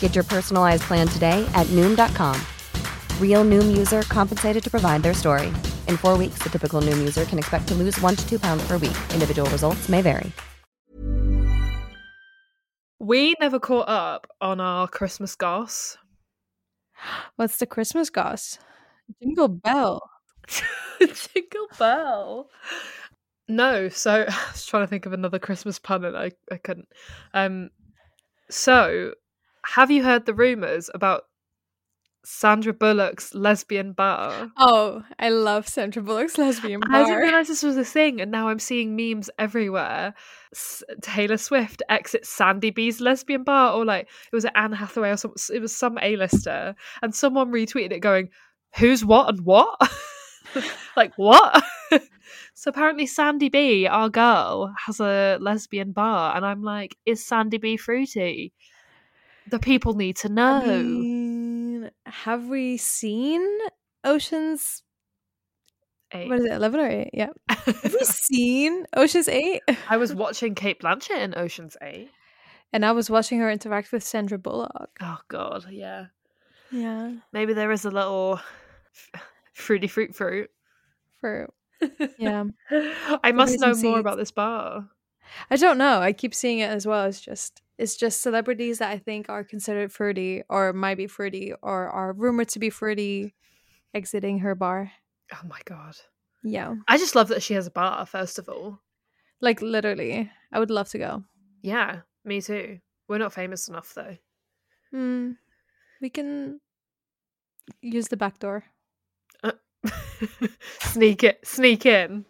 Get your personalized plan today at Noom.com. Real Noom user compensated to provide their story. In four weeks, the typical Noom user can expect to lose one to two pounds per week. Individual results may vary. We never caught up on our Christmas goss. What's the Christmas goss? Jingle bell. Jingle bell. No, so I was trying to think of another Christmas pun and I, I couldn't. Um so have you heard the rumours about Sandra Bullock's lesbian bar? Oh, I love Sandra Bullock's lesbian bar. I didn't realize this was a thing, and now I'm seeing memes everywhere. S- Taylor Swift exits Sandy B's lesbian bar, or like it was Anne Hathaway or some. It was some A-lister, and someone retweeted it going, "Who's what and what?" like what? so apparently, Sandy B, our girl, has a lesbian bar, and I'm like, is Sandy B fruity? The people need to know. I mean, have we seen Ocean's? Eight. What is it? Eleven or eight? Yeah. Have we seen Ocean's Eight? I was watching Cate Blanchett in Ocean's Eight. And I was watching her interact with Sandra Bullock. Oh God, yeah. Yeah. Maybe there is a little fruity fruit fruit. Fruit. yeah. I must know more about this bar. I don't know. I keep seeing it as well. It's just it's just celebrities that I think are considered fruity or might be fruity or are rumored to be fruity exiting her bar. Oh my god. Yeah. I just love that she has a bar, first of all. Like literally. I would love to go. Yeah, me too. We're not famous enough though. Hmm. We can use the back door. sneak it sneak in.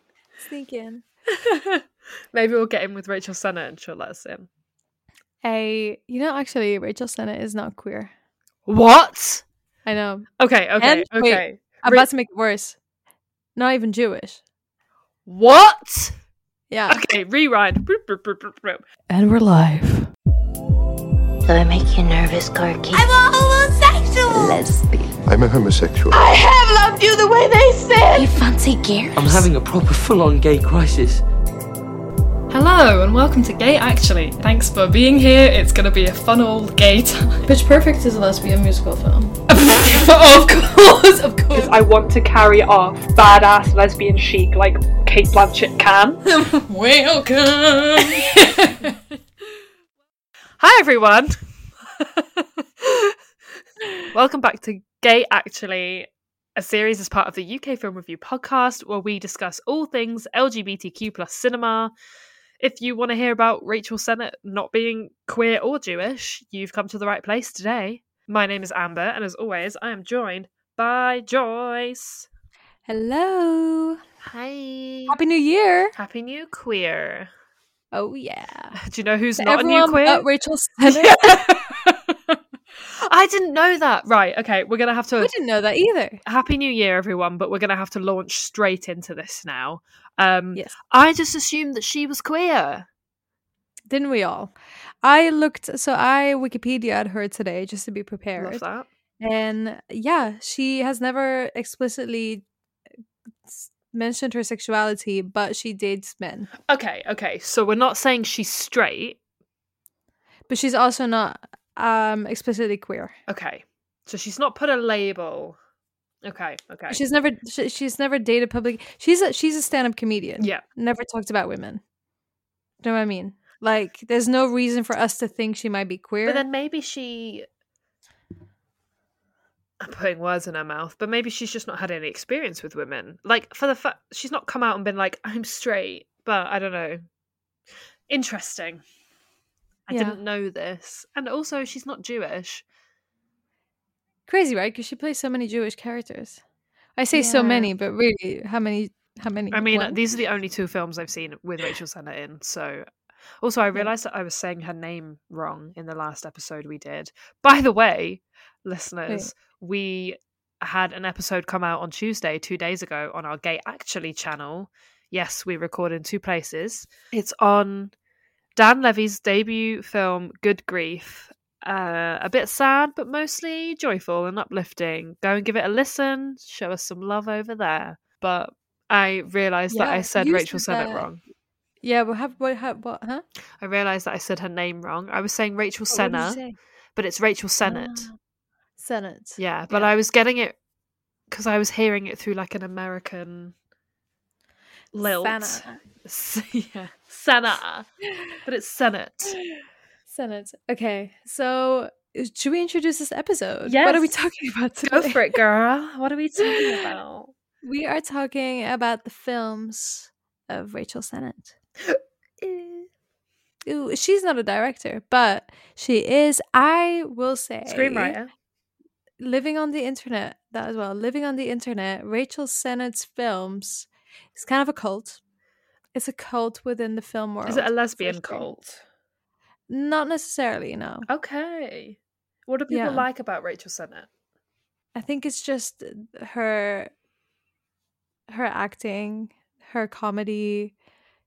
Sneak in. Maybe we'll get in with Rachel Sennott and she'll let us in. A you know actually Rachel Sennott is not queer. What? I know. Okay, okay, And- wait, okay. I'm Ra- about to make it worse. Not even Jewish. What? Yeah. Okay, rewind. And we're live. Do I make you nervous, Corky? I'm a homosexual! lesbian. I'm a homosexual. I have loved you the way they said! You fancy Gary? I'm having a proper full on gay crisis. Hello and welcome to Gay Actually. Thanks for being here. It's gonna be a fun old gay time. Pitch Perfect is a lesbian musical film. of course, of course. I want to carry off badass lesbian chic like Cate Blanchett can. Welcome. Hi everyone. Welcome back to Gay Actually, a series as part of the UK Film Review podcast where we discuss all things LGBTQ plus cinema. If you want to hear about Rachel Sennott not being queer or Jewish, you've come to the right place today. My name is Amber, and as always, I am joined by Joyce. Hello. Hi. Happy New Year. Happy New Queer. Oh yeah. Do you know who's To not a new queer? but Rachel Sennott. I didn't know that. Right, okay, we're gonna have to We didn't know that either. Happy New Year, everyone, but we're gonna have to launch straight into this now. Um Yes. I just assumed that she was queer. Didn't we all? I looked so I Wikipedia'd her today just to be prepared. Love that. And yeah, she has never explicitly mentioned her sexuality, but she dates men. Okay, okay. So we're not saying she's straight. But she's also not um explicitly queer. Okay. So she's not put a label. Okay, okay. She's never she, she's never dated public. She's a she's a stand-up comedian. Yeah. Never talked about women. Do you know what I mean? Like there's no reason for us to think she might be queer. But then maybe she I'm putting words in her mouth, but maybe she's just not had any experience with women. Like for the fact she's not come out and been like, I'm straight, but I don't know. Interesting. I Yeah. didn't know this. And also she's not Jewish. Crazy, right? Because she plays so many Jewish characters. I say so many, but really, how many? How many? I mean, What? these are the only two films I've seen with Rachel Sennott in. So, also, I realized that I was saying her name wrong in the last episode we did. By the way, listeners, we had an episode come out on Tuesday, two days ago, on our Gay Actually channel. Yes, we record in two places. It's on Dan Levy's debut film, Good Grief. Uh, a bit sad, but mostly joyful and uplifting. Go and give it a listen. Show us some love over there. But I realised that I said Rachel said Sennett that. wrong. Yeah, what have what have what? Huh? I realised that I said her name wrong. I was saying Rachel What Senna, say? but it's Rachel Sennott. Ah, Senate. yeah, but I was getting it because I was hearing it through like an American lilt. Senna. Yeah, Senna, but it's Senate. Senate. Okay, so should we introduce this episode? What are we talking about today? Go for it, girl. What are we talking about? We are talking about the films of Rachel Sennott. Ooh, she's not a director, but she is, I will say, Screenwriter. living on the internet, that as well, living on the internet, Rachel Sennott's films is kind of a cult. It's a cult within the film world. Is it a lesbian cult? Not necessarily, no. Okay. What do people Yeah. like about Rachel Sennott? I think it's just her her acting, her comedy,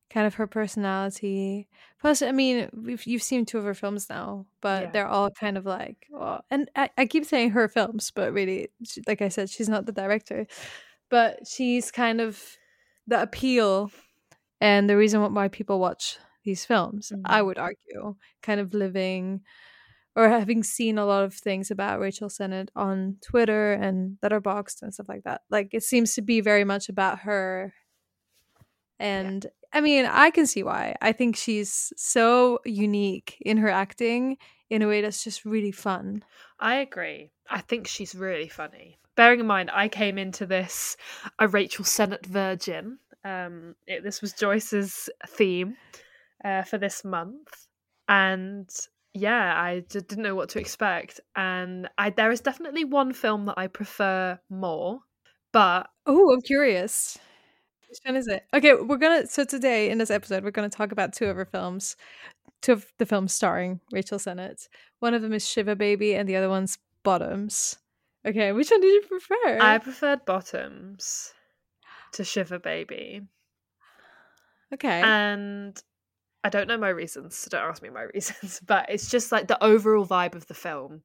kind of her personality. Plus, I mean, we've you've seen two of her films now, but Yeah. they're all kind of like, well, and I, I keep saying her films, but really, she, like I said, she's not the director, but she's kind of the appeal and the reason why people watch these films. I Mhm. would argue, kind of living or having seen a lot of things about Rachel Sennott on Twitter and Letterboxd and stuff like that. Like it seems to be very much about her. And I mean, I can see why. I think she's so unique in her acting in a way that's just really fun. I agree. I think she's really funny. Bearing in mind, I came into this a Rachel Sennott virgin. Um, it, this was Joyce's theme uh, for this month, and yeah, I just didn't know what to expect. And I there is definitely one film that I prefer more, but Oh, I'm curious. Which one is it? Okay, we're gonna. So today in this episode, we're gonna talk about two of her films, two of the films starring Rachel Sennott. One of them is Shiva Baby, and the other one's Bottoms. Okay, which one did you prefer? I preferred Bottoms to Shiva Baby. okay. And I don't know my reasons, so don't ask me my reasons, but it's just like the overall vibe of the film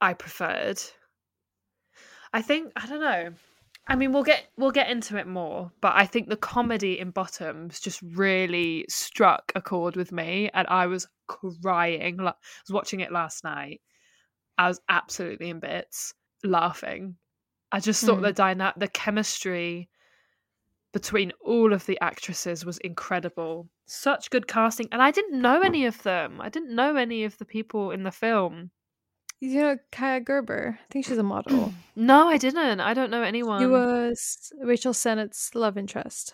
I preferred. I think I don't know. I mean, we'll get we'll get into it more, but I think the comedy in Bottoms just really struck a chord with me, and I was crying. Like, I was watching it last night. I was absolutely in bits, laughing. I just thought Mm. the dyna- the chemistry between all of the actresses was incredible. Such good casting, and I didn't know any of them. I didn't know any of the people in the film. you know Kaia Gerber. I think she's a model. No, I didn't. I don't know anyone. She was Rachel Sennott's love interest.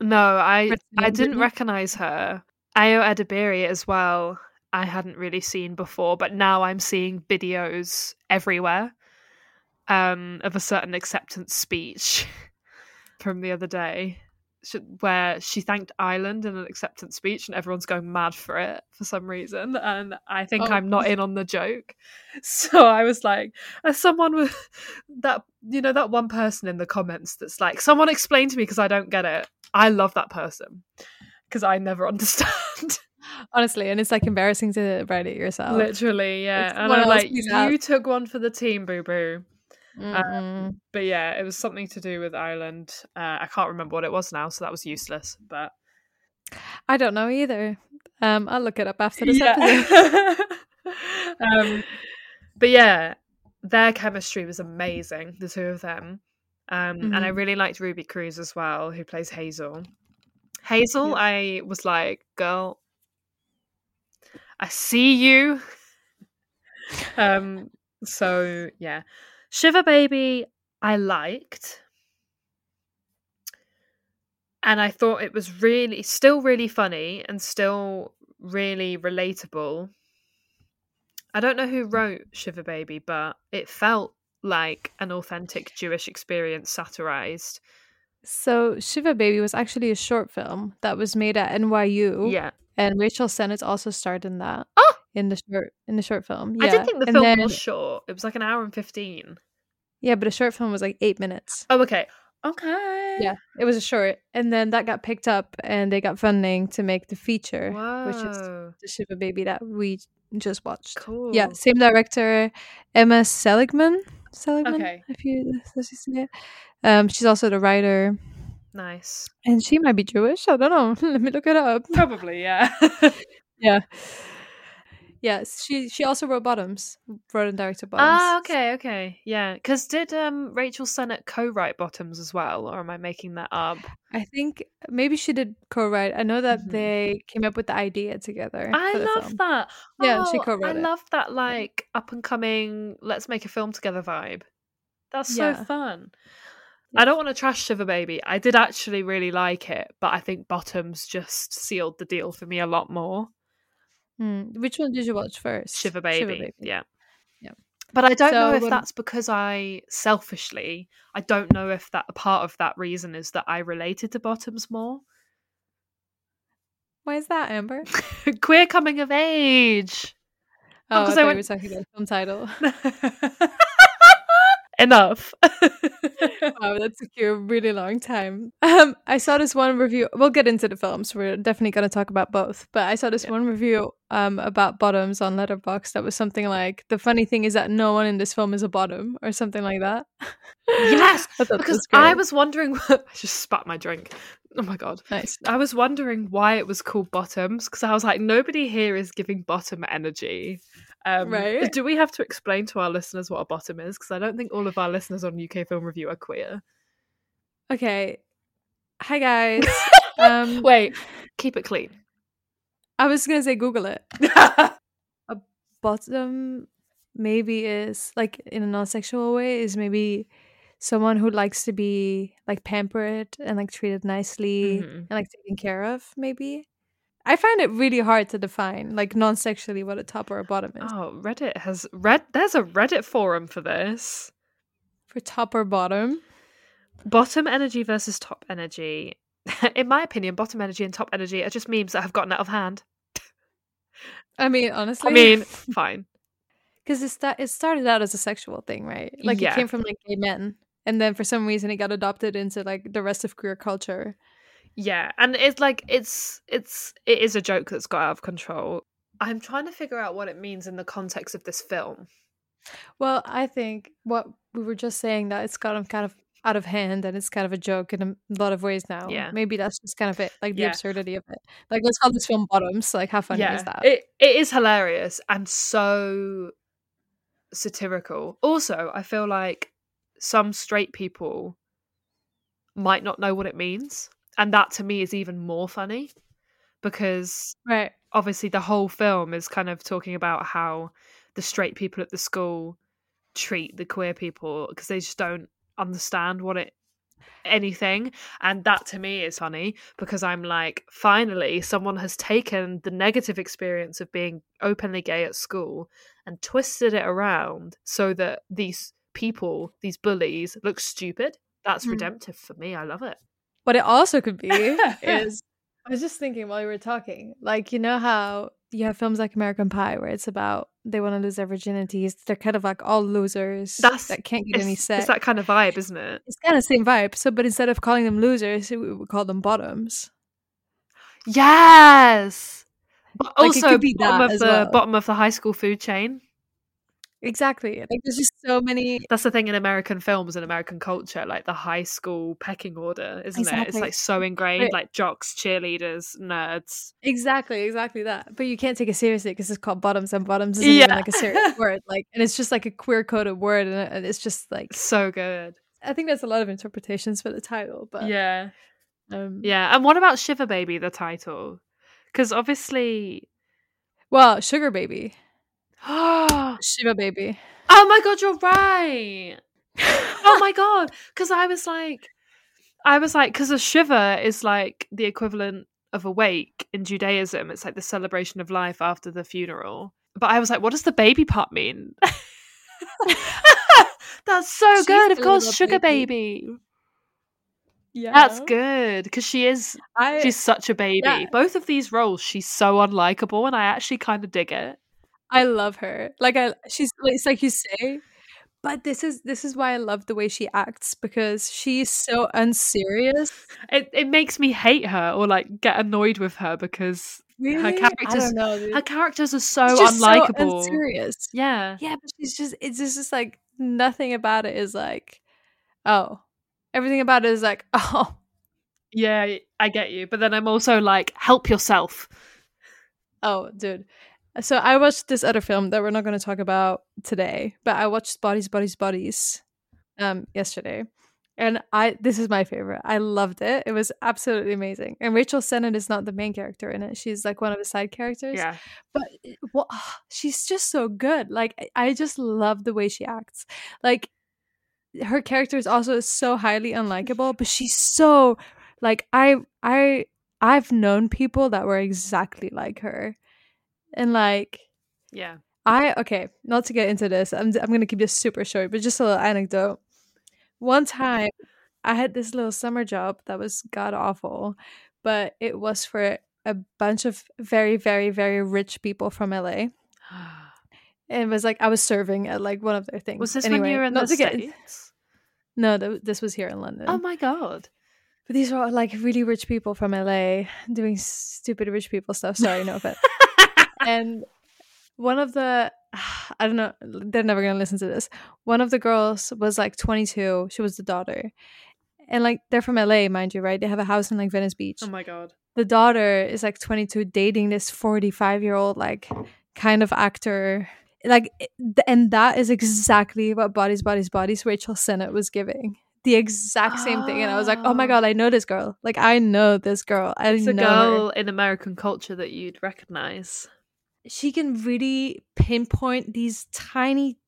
No, I I didn't recognize her. Ayo Edebiri as well. I hadn't really seen before, but now I'm seeing videos everywhere um, of a certain acceptance speech from the other day, where she thanked Ireland in an acceptance speech, and everyone's going mad for it for some reason. And I think Oh. I'm not in on the joke, so I was like, as someone with that, you know, that one person in the comments that's like, someone explain to me because I don't get it. I love that person because I never understand. Honestly, and it's like embarrassing to write it yourself. Literally, yeah. It's And I'm like, you took one for the team, boo boo. Um, but yeah, it was something to do with Ireland. Uh, I can't remember what it was now, so that was useless. But I don't know either. Um, I'll look it up after this Yeah. episode. um, but yeah, their chemistry was amazing, the two of them. Um, And I Mhm. really liked Ruby Cruz as well, who plays Hazel. Hazel, I was like, girl, I see you. um, so yeah, Shiva Baby, I liked, and I thought it was really, still really funny and still really relatable. I don't know who wrote Shiva Baby, but it felt like an authentic Jewish experience satirized. So Shiva Baby was actually a short film that was made at NYU. Yeah. And Rachel Sennott also starred in that. Oh! In the short in the short film. I didn't think the And film then- was short. It was like an hour and 15. Yeah, but a short film was like eight minutes. Oh, okay. Okay. Yeah, it was a short. And then that got picked up and they got funding to make the feature, which is the Shiva Baby that we just watched. Cool. Yeah, same director, Emma Seligman. Seligman, Okay. if you as you say it. Um, she's also the writer, Nice. and she might be Jewish. I don't know. Let me look it up. Probably, yeah. Yeah. Yes, she she also wrote Bottoms, wrote and directed Bottoms. ah, okay, okay. Yeah. Because did um Rachel Sennott co write Bottoms as well? Or am I making that up? I think maybe she did co-write. I know that Mhm. they came up with the idea together. I love film. that. Yeah, she Oh, co-wrote I it. love that, like, up and coming, let's make a film together vibe. That's so Yeah. fun. I don't want to trash Shiva Baby. I did actually really like it, but I think Bottoms just sealed the deal for me a lot more. Hmm, Which one did you watch first? Shiva Baby. Yeah. Yeah. But I don't know if when- that's because I selfishly, I don't know if that a part of that reason is that I related to Bottoms more. Why is that, Amber? Queer coming of age. Oh, I 'cause thought I you went- were talking about film title. Enough. wow, that took you a really long time. Um, I saw this one review. We'll get into the films. We're definitely going to talk about both. But I saw this one review um about bottoms on Letterboxd that was something like, "The funny thing is that no one in this film is a bottom," or something like that. yes, I because was I was wondering. I just spat my drink. Oh my god. Nice. I was wondering why it was called Bottoms because I was like, nobody here is giving bottom energy. Um, Right. Do we have to explain to our listeners what a bottom is? Because I don't think all of our listeners on UK Film Review are queer. Okay. Hi guys. um, Wait, keep it clean. I was gonna say Google it. a bottom maybe is like in a non-sexual way is maybe someone who likes to be like pampered and like treated nicely Mhm. and like taken care of. Maybe I find it really hard to define like non-sexually what a top or a bottom is. Oh, Reddit has red. There's a Reddit forum for this. For top or bottom, Bottom energy versus top energy. In my opinion, bottom energy and top energy are just memes that have gotten out of hand. I mean honestly, I mean, fine. because it, sta- it started out as a sexual thing, right? Like Yeah. it came from like gay men, and then for some reason it got adopted into like the rest of queer culture. Yeah, and it's like it's it's it is a joke that's got out of control. I'm trying to figure out what it means in the context of this film. Well, I think what we were just saying that it's gotten kind of out of hand and it's kind of a joke in a lot of ways now. Yeah. Maybe that's just kind of it, like the Yeah. absurdity of it. Like let's call this film Bottoms. Like how funny is that? It it is hilarious and so satirical. Also, I feel like some straight people might not know what it means, and that to me is even more funny because right. obviously the whole film is kind of talking about how the straight people at the school treat the queer people because they just don't understand what it anything and that to me is funny because i'm like finally someone has taken the negative experience of being openly gay at school and twisted it around so that these people these bullies look stupid that's Hmm. redemptive for me i love it What it also could be is I was just thinking while you were talking, like you know how you have films like American Pie where it's about they want to lose their virginities. They're kind of like all losers that's that can't get any sex. it's that kind of vibe isn't it It's kind of the same vibe. So, but instead of calling them losers, we would call them bottoms. Yes. But Like, it also could be bottom of the well. bottom of the high school food chain. Exactly. Like there's just so many That's the thing in American films and American culture, like the high school pecking order, isn't it? It's like so ingrained, Right. like jocks, cheerleaders, nerds. Exactly, exactly that. But you can't take it seriously because it's called bottoms, and bottoms isn't even Yeah. like a serious word. Like, and it's just like a queer coded word, and it's just like So good. I think there's a lot of interpretations for the title, but yeah. um, Yeah. And what about Shiva Baby, the title? Because obviously. Well, Sugar Baby, Shiva Baby. Oh my god, you're right. oh my god. Because I was like, I was like, because a shiver is like the equivalent of a wake in Judaism. It's like the celebration of life after the funeral. But I was like, what does the baby part mean? That's so She's good. Of course, sugar baby. baby. Yeah, That's good because she is. I She's such a baby. yeah. Both of these roles, she's so unlikable, and I actually kind of dig it. I love her. Like I, she's it's like you say, but this is this is why I love the way she acts because she's so unserious. It it makes me hate her or like get annoyed with her because Really, her I characters don't know. her characters are so just so unlikable. unserious. yeah. Yeah, but she's just it's just, just like nothing about it is like oh. Everything about it is like, oh, Yeah, I get you. But then I'm also like, help yourself. oh, dude. So I watched this other film that we're not going to talk about today, but I watched Bodies, Bodies, Bodies um yesterday. And I this is my favorite. I loved it. It was absolutely amazing. And Rachel Sennott is not the main character in it. She's like one of the side characters. Yeah. but it- what she's just so good like I- i just love the way she acts like her character is also so highly unlikable but she's so like i i i've known people that were exactly like her and like Yeah. I okay, not to get into this. I'm I'm gonna keep this super short, but just a little anecdote. One time, I had this little summer job that was god awful, but it was for a bunch of very very very rich people from LA. And it was like I was serving at like one of their things. Was this anyway, when you were in not the to get- States? No, th- this was here in London. Oh my god. But these are all like really rich people from LA doing stupid rich people stuff. Sorry, no offense. And one of the I don't know, they're never gonna listen to this. One of the girls was like 22. She was the daughter, and like they're from LA, mind you, right? They have a house in like Venice Beach. Oh my god. The daughter is like 22, dating this 45 year old like kind of actor. Like, and that is exactly what Bodies, Bodies, Bodies Rachel Sennott was giving. The exact same thing, and I was like, "Oh my oh. god, I know this girl! Like, I know this girl. I It's a know her." girl in American culture that you'd recognize. She can really pinpoint these tiny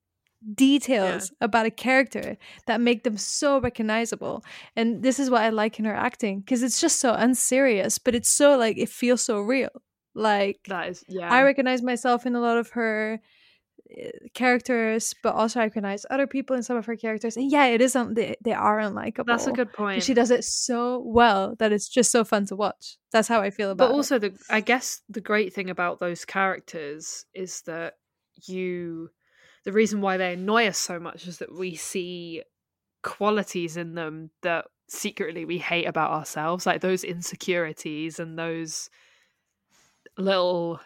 details about a character that make them so recognizable and this is what i like in her acting because it's just so unserious but it's so like it feels so real like That is yeah. i recognize myself in a lot of her characters but also i recognize other people in some of her characters and yeah it isn't they, they are unlikable That's a good but point. she does it so well that it's just so fun to watch that's how i feel about it. but it. also the i guess the great thing about those characters is that you the reason why they annoy us so much is that we see qualities in them that secretly we hate about ourselves like those insecurities and those little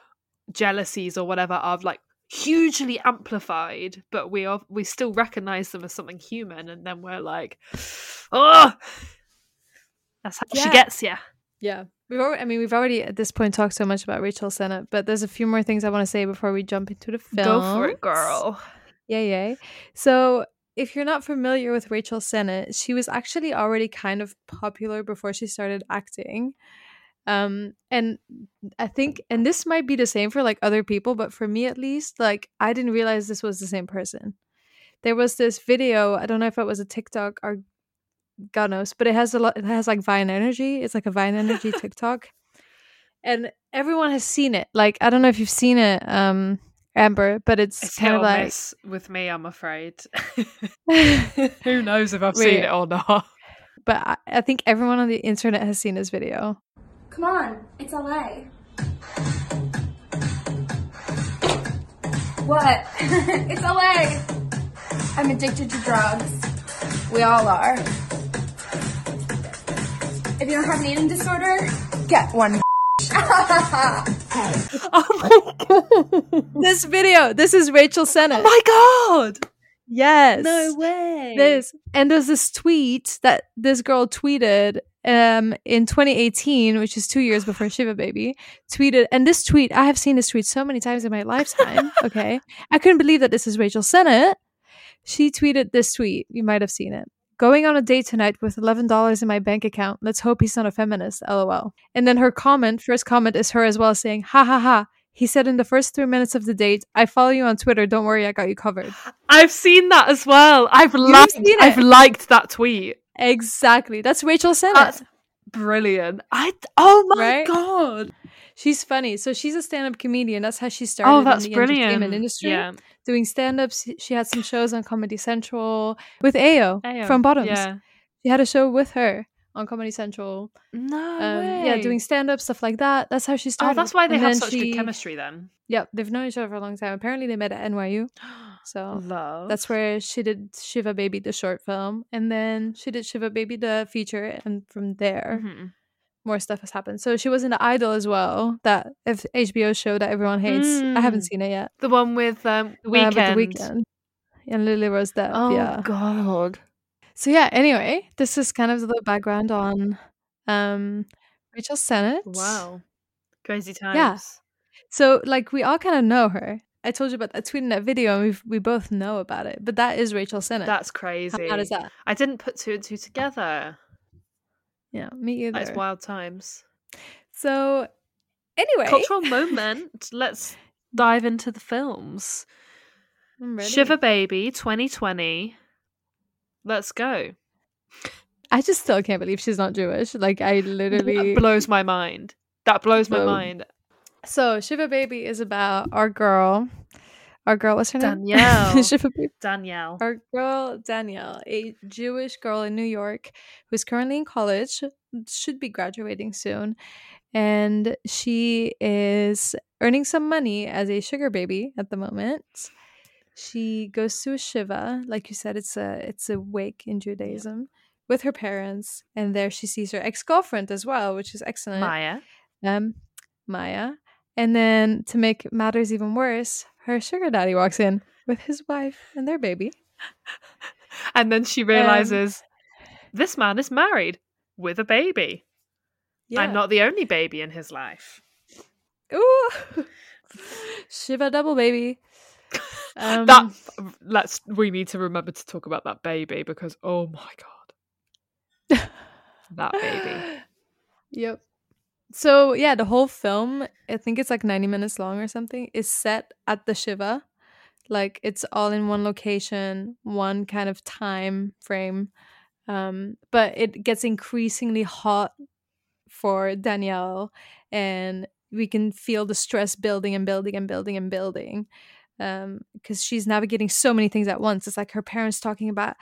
jealousies or whatever of like hugely amplified but we are we still recognize them as something human and then we're like oh that's how she gets you Yeah. We've already, I mean, we've already at this point talked so much about Rachel Sennott, but there's a few more things I want to say before we jump into the film. go for it girl Yay, yay. So, if you're not familiar with Rachel Sennott, she was actually already kind of popular before she started acting. Um, and I think, and this might be the same for like other people, but for me at least, like I didn't realize this was the same person. There was this video, I don't know if it was a TikTok or God knows, but it has a lot, it has like Vine Energy. It's like a Vine Energy TikTok. And everyone has seen it. Like, I don't know if you've seen it, um, Amber, but it's, It's kind of like with me, I'm afraid. Who knows if I've seen it or not? but I, I think everyone on the internet has seen this video. Come on, it's LA. What? it's LA. I'm addicted to drugs. We all are. If you don't have an eating disorder, get one. Oh my god! This video, this is Rachel Sennott. Oh my god! Yes. No way. This and there's this tweet that this girl tweeted um in 2018, which is two years before Shiva Baby, tweeted and this tweet I have seen this tweet so many times in my lifetime. okay. I couldn't believe that this is Rachel Sennott. She tweeted this tweet. You might have seen it. Going on a date tonight with $11 in my bank account. Let's hope he's not a feminist. LOL. And then her comment, first comment is her as well saying, ha ha ha. He said in the first three minutes of the date, I follow you on Twitter. Don't worry, I got you covered. I've seen that as well. I've liked. seen it? I've liked that tweet. Exactly. That's Rachel Sennott. That's brilliant. I. Oh my Right? god. She's funny. So she's a stand-up comedian. That's how she started Oh, that's in the brilliant. entertainment industry. Yeah. Doing stand-ups. She had some shows on Comedy Central with Ayo, Ayo, from Bottoms. yeah. She had a show with her on Comedy Central. No Um, yeah, doing stand-up stuff like that. That's how she started. Oh, that's why they And have such she- good chemistry then. Yeah, they've known each other for a long time. Apparently, they met at NYU. So Love. that's where she did Shiva Baby, the short film, and then she did Shiva Baby, the feature, and from there, Mhm. more stuff has happened. So she was in the Idol as well, that if HBO show that everyone hates. I haven't Mm. seen it yet. the one with um the Uh, Weeknd. with the Weeknd and Lily Rose Depp. Oh yeah. god. So yeah. Anyway, this is kind of the background on um Rachel Sennott. Wow. Crazy times. Yeah. So like we all kind of know her. I told you about that tweet in that video, and we we both know about it. But that is Rachel Sennott. That's How crazy. mad is that? I didn't put two and two together. Yeah, me either. That's wild times. So anyway, Cultural moment. Let's dive into the films. Shiva Baby 2020. Let's go. I just still can't believe she's not Jewish. Like I literally That blows my mind. That blows my mind. So Shiva Baby is about our girl. Our girl, what's her Danielle. name? Shiva Baby. Danielle. Our girl Danielle, a Jewish girl in New York who's currently in college, should be graduating soon, and she is earning some money as a sugar baby at the moment. She goes to a shiva, like you said, it's a it's a wake in Judaism, with her parents, and there she sees her ex girlfriend as well, which is excellent. Maya. um, Maya. And then to make matters even worse, her sugar daddy walks in with his wife and their baby. And then she realizes this man is married with a baby. I'm not the only baby in his life. Ooh, Shiva double baby. Um, that let's we need to remember to talk about that baby because oh my god. that baby. Yep. So yeah, the whole film, I think it's like 90 minutes long or something, is set at the Shiva. Like it's all in one location, one kind of time frame. Um, but it gets increasingly hot for Danielle and we can feel the stress building and building and building and building. Um, because she's navigating so many things at once. It's like her parents talking about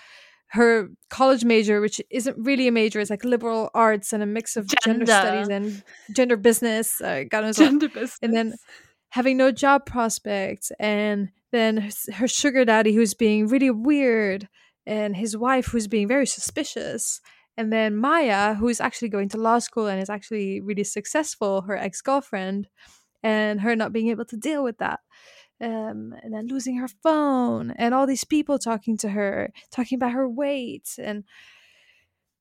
her college major, which isn't really a major, it's like liberal arts and a mix of gender, Gender. studies and gender business. Uh, God knows what. Gender business. And then having no job prospects, and then her, her sugar daddy who's being really weird, and his wife who's being very suspicious, and then Maya who's actually going to law school and is actually really successful, her ex girlfriend, and her not being able to deal with that. Um, and then losing her phone, and all these people talking to her, talking about her weight, and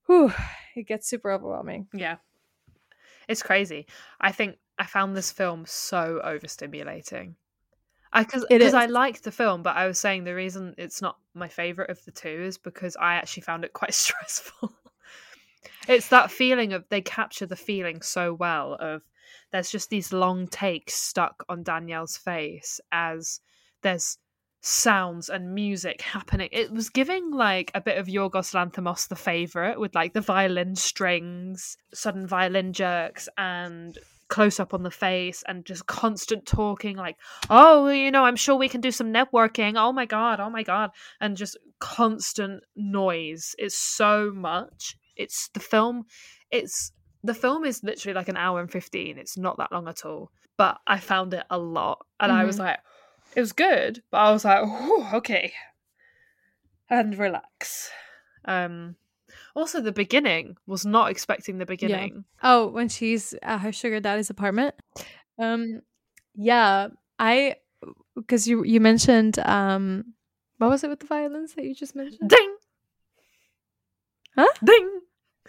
whew, it gets super overwhelming. Yeah. It's crazy. I think I found this film so overstimulating. I because. I liked the film, but I was saying the reason it's not my favorite of the two is because I actually found it quite stressful. it's that feeling of they capture the feeling so well of there's just these long takes stuck on Danielle's face as there's sounds and music happening. It was giving like a bit of Yorgos Lanthimos the favorite with like the violin strings, sudden violin jerks and close up on the face and just constant talking like oh you know i'm sure we can do some networking. Oh my god oh my god and just constant noise. It's so much. It's the film it's the film is literally like an hour and 15 it's not that long at all but i found it a lot and i was Mhm. like it was good but i was like okay and relax um also the beginning was not expecting the beginning Oh, when she's at her sugar daddy's apartment. Um, yeah, I because you you mentioned um, what was it with the violins that you just mentioned? Ding, Huh? ding.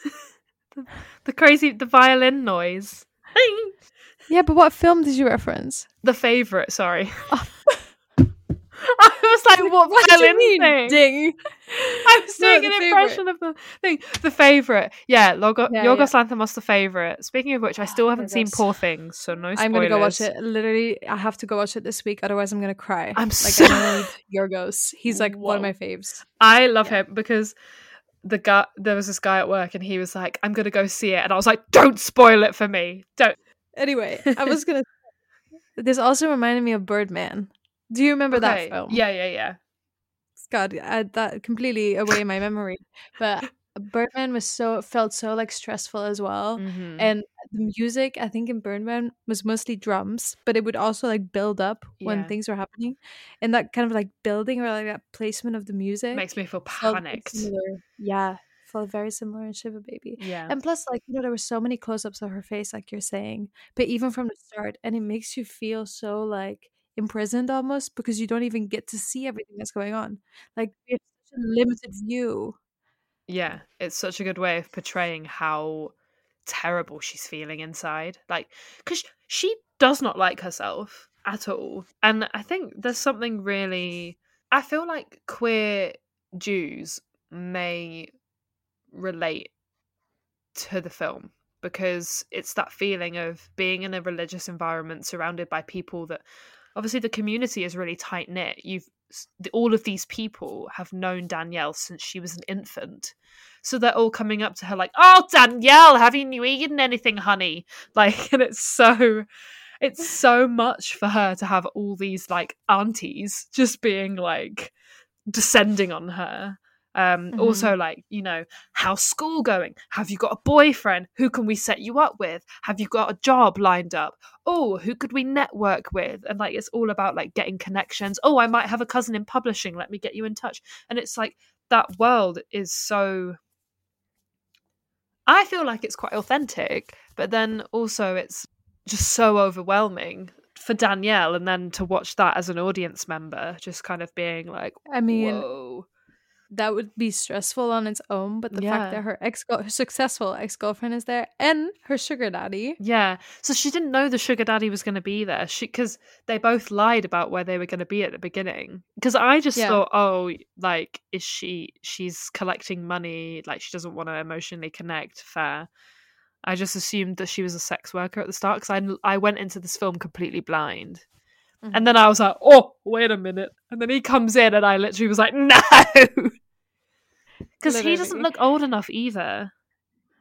the, the crazy, the violin noise. Yeah, but what film did you reference? The favorite. Sorry. Oh. I was like, what, What do you violin mean, thing? ding? I was No, doing an favourite. impression of the thing. The favorite, yeah, Logo, Yeah, Yorgos yeah. Lanthimos, the favorite. Speaking of which, I still oh haven't seen Poor Things, so no spoilers. I'm gonna go watch it. Literally, I have to go watch it this week. Otherwise, I'm gonna cry. I'm like so- I need Yorgos. He's like one of my faves. I love him because the guy there was this guy at work and he was like, "I'm gonna go see it," and I was like, "Don't spoil it for me, don't." Anyway, I was gonna. This also reminded me of Birdman. Do you remember Okay, that film? Yeah, yeah, yeah. God, I, that completely away my memory. But Birdman was so felt so like stressful as well, Mhm. and the music I think in Birdman was mostly drums, but it would also like build up when Yeah. things were happening, and that kind of like building or like that placement of the music Makes me feel panicked. Yeah, felt very similar in Shiva Baby. Yeah. And plus, like, you know, there were so many close ups of her face, like you're saying, but even from the start, and it makes you feel so like imprisoned almost because you don't even get to see everything that's going on. Like, we have such a limited view. Yeah, it's such a good way of portraying how terrible she's feeling inside. Like, because she does not like herself at all. And I think there's something really. I feel like queer Jews may relate to the film because it's that feeling of being in a religious environment surrounded by people that obviously the community is really tight knit you've all of these people have known danielle since she was an infant. So they're all coming up to her like oh danielle haven't you eaten anything honey? Like and it's so it's so much for her to have all these like aunties just being like descending on her um Mhm. also like you know how's school going? Have you got a boyfriend? Who can we set you up with? Have you got a job lined up? Oh who could we network with? And like it's all about like getting connections. Oh i might have a cousin in publishing. Let me get you in touch. And it's like that world is so i feel like it's quite authentic but then also it's just so overwhelming for danielle and then to watch that as an audience member just kind of being like I mean, whoa that would be stressful on its own, but the Yeah. fact that her ex her successful ex girlfriend is there and her sugar daddy. Yeah. So she didn't know the sugar daddy was going to be there. She because they both lied about where they were going to be at the beginning. Because I just Yeah. thought, oh, like is she? She's collecting money. Like she doesn't want to emotionally connect. Fair. I just assumed that she was a sex worker at the start because I I went into this film completely blind. Mm-hmm. And then I was like, oh, wait a minute. And then he comes in and I literally was like, no. Because he doesn't look old enough either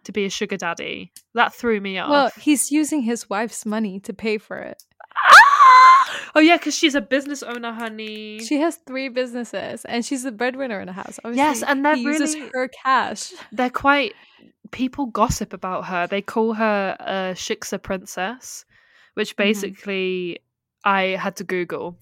to be a sugar daddy. That threw me off. Well, he's using his wife's money to pay for it. Oh yeah, because she's a business owner, honey. She has three businesses, and she's the breadwinner in the house. Yes, and they're he uses her cash. They're quite. People gossip about her. They call her a Shiksa princess, which basically I had to Google.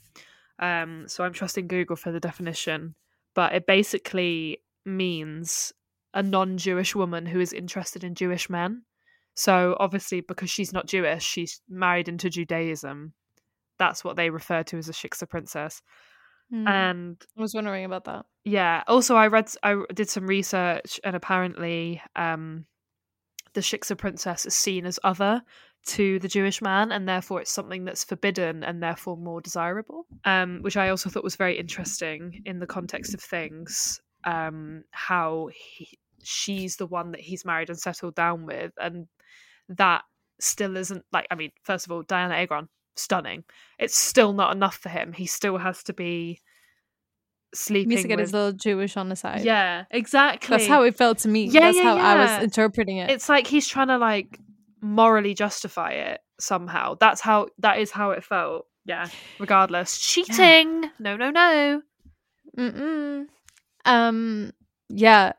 Um, so I'm trusting Google for the definition, but it basically means a non-Jewish woman who is interested in Jewish men. So obviously, because she's not Jewish, she's married into Judaism. That's what they refer to as a Shiksa princess. Hmm. And I was wondering about that. yeah. Also, I read, I did some research, and apparently, um, the Shiksa princess is seen as other to the Jewish man, and therefore it's something that's forbidden and therefore more desirable. Um, which I also thought was very interesting in the context of things. Um, how he, she's the one that he's married and settled down with, and that still isn't like. I mean, first of all, Dianna Agron, stunning. It's still not enough for him. He still has to be sleeping He needs to get with his little Jewish on the side. yeah, exactly. That's how it felt to me. Yeah, That's yeah, how I was interpreting it. It's like he's trying to like morally justify it somehow. That's how that is how it felt. Yeah. Regardless, cheating. No, no, no. Mm-mm. Um, yeah.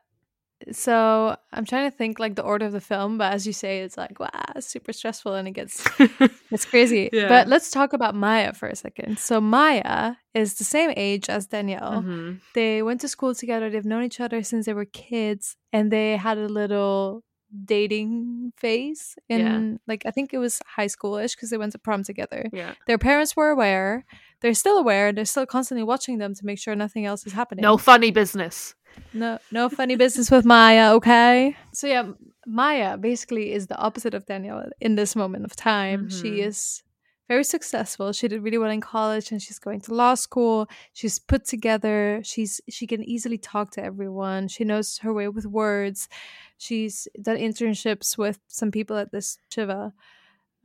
So I'm trying to think like the order of the film, but as you say, it's like wow, super stressful and it gets it's crazy. Yeah. But let's talk about Maya for a second. So Maya is the same age as Danielle. Mhm. They went to school together. They've known each other since they were kids, and they had a little dating phase in Yeah. like I think it was high schoolish because they went to prom together. Yeah. Their parents were aware. They're still aware. And they're still constantly watching them to make sure nothing else is happening. No funny business. No, no funny business with Maya, okay? So yeah, Maya basically is the opposite of Danielle in this moment of time. Mhm. She is very successful. She did really well in college and she's going to law school. She's put together. She's she can easily talk to everyone. She knows her way with words. She's done internships with some people at this Shiva.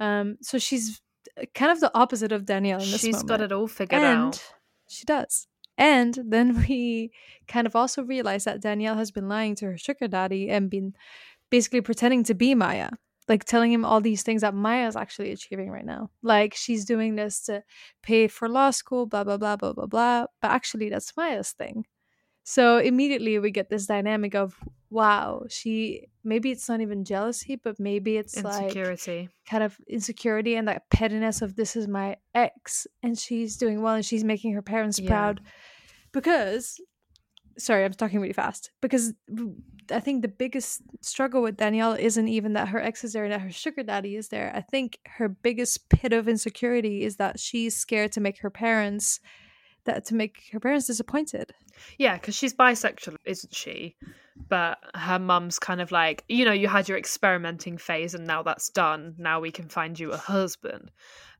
Um so she's kind of the opposite of Danielle in this She's got it all figured and out. She does. And then we kind of also realize that Danielle has been lying to her sugar daddy and been basically pretending to be Maya. Like telling him all these things that Maya is actually achieving right now. Like she's doing this to pay for law school, blah, blah, blah, blah, blah, blah. But actually, that's Maya's thing. So immediately we get this dynamic of, wow, she maybe it's not even jealousy, but maybe it's like Insecurity. kind of insecurity and that pettiness of this is my ex and she's doing well and she's making her parents Yeah. proud because sorry i'm talking really fast because I think the biggest struggle with danielle isn't even that her ex is there and that her sugar daddy is there i think her biggest pit of insecurity is that she's scared to make her parents that to make her parents disappointed Yeah, because she's bisexual, isn't she? But her mum's kind of like, you know, you had your experimenting phase and now that's done. Now we can find you a husband.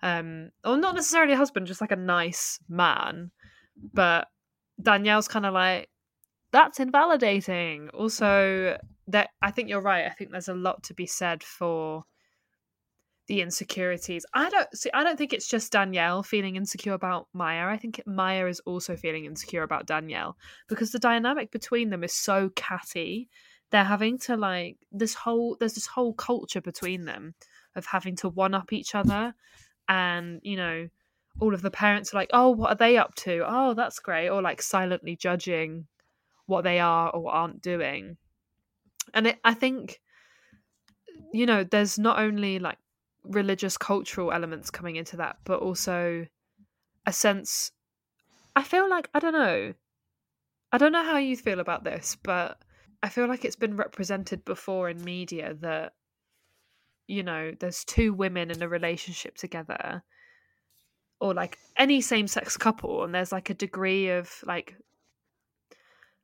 Um, or not necessarily a husband, just like a nice man. But Danielle's kind of like, that's invalidating. Also, that I think you're right. I think there's a lot to be said for the insecurities. I don't see. I don't think it's just Danielle feeling insecure about Maya. I think Maya is also feeling insecure about Danielle because the dynamic between them is so catty. They're having to like this whole. There's this whole culture between them of having to one up each other, and you know, all of the parents are like, "Oh, what are they up to? Oh, that's great," or like silently judging what they are or aren't doing. And it, I think, you know, there's not only like religious cultural elements coming into that but also a sense i feel like i don't know. I don't know how you feel about this but i feel like it's been represented before in media that you know there's two women in a relationship together or like any same-sex couple and there's like a degree of like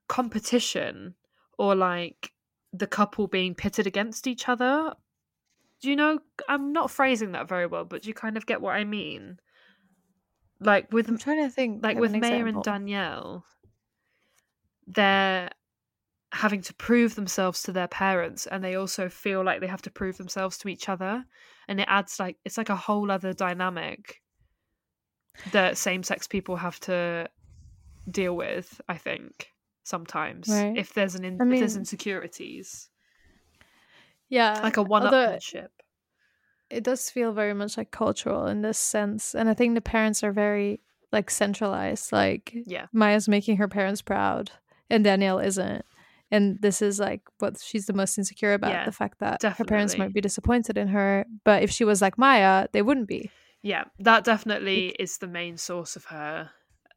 competition or like the couple being pitted against each other do you know i'm not phrasing that very well but you kind of get what i mean? Like with i'm trying to think like with an Maya and Danielle they're having to prove themselves to their parents and they also feel like they have to prove themselves to each other and it adds like it's like a whole other dynamic that same-sex people have to deal with i think sometimes Right. if there's an in- I if there's insecurities yeah like a although one-upmanship it does feel very much like cultural in this sense and i think the parents are very like centralized like Yeah. maya's making her parents proud and danielle isn't and this is like what she's the most insecure about Yeah, the fact that her parents might be disappointed in her but if she was like maya they wouldn't be Yeah, that definitely is the main source of her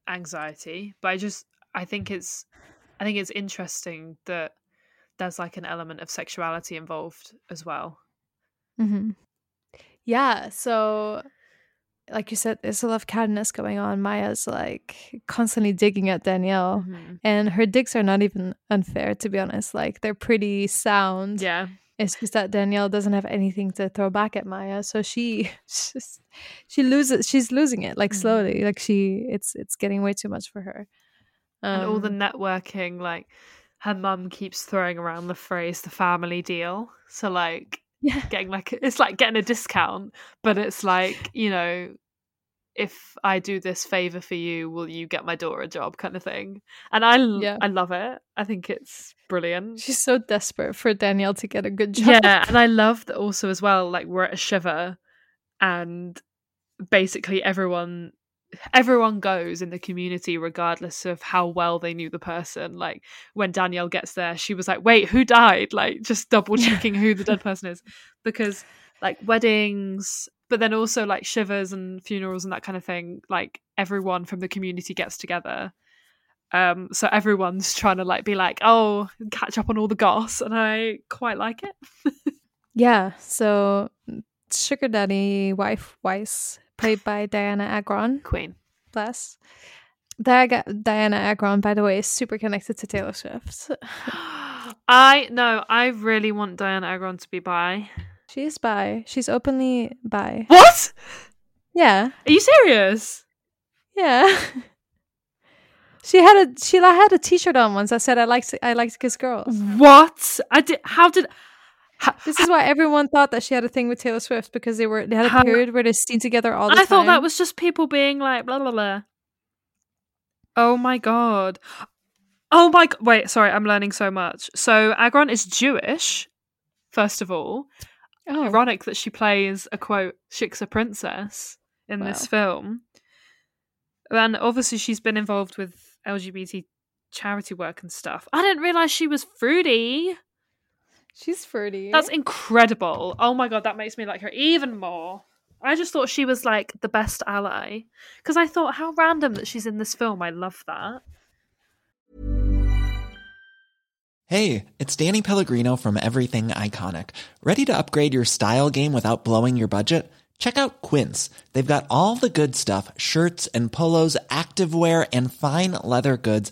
anxiety. But I just I think it's I think it's interesting that there's like an element of sexuality involved as well. mm-hmm. yeah so like you said there's a lot of cattiness going on maya's like constantly digging at danielle Mhm. and her digs are not even unfair to be honest like they're pretty sound Yeah. it's just that danielle doesn't have anything to throw back at maya so she just she loses she's losing it like slowly like she it's it's getting way too much for her and all the Um, networking, like her mum keeps throwing around the phrase the family deal. So like Yeah. getting like it's like getting a discount, but it's like, you know, if I do this favor for you, will you get my daughter a job kind of thing. And I Yeah. I love it. I think it's brilliant. she's so desperate for danielle to get a good job Yeah, and I love that also as well. Like we're at a shiva, and basically everyone everyone goes in the community regardless of how well they knew the person. Like when Danielle gets there, she was like, "Wait, who died?" Like just double checking who the dead person is because like weddings, but then also like shivas and funerals and that kind of thing. Like everyone from the community gets together. Um, so everyone's trying to like be like, oh, catch up on all the goss, and I quite like it. Yeah. So sugar daddy wife Weiss, played by Dianna Agron. Queen. Bless. Dianna Dianna Agron, by the way, is super connected to Taylor Swift. I no, I really want Dianna Agron to be bi. She's bi. She's openly bi. What? Yeah. Are you serious? Yeah. She had a she had a T-shirt on once I said "I like to, I like to kiss girls." What? I did. How did? This is why everyone thought that she had a thing with Taylor Swift because they were they had a period where they seen together all the I time. I thought that was just people being like blah blah blah. Oh my god. Oh my god. Wait, sorry, I'm learning so much. So Agron is Jewish, first of all. Oh. Ironic that she plays a quote Shiksa princess in this film. And obviously she's been involved with LGBT charity work and stuff. I didn't realize she was fruity. She's fruity. That's incredible. Oh my god, that makes me like her even more. I just thought she was like the best ally. Because I thought, how random that she's in this film. I love that. Hey, it's Danny Pellegrino from Everything Iconic. Ready to upgrade your style game without blowing your budget? Check out Quince. They've got all the good stuff shirts and polos, activewear, and fine leather goods,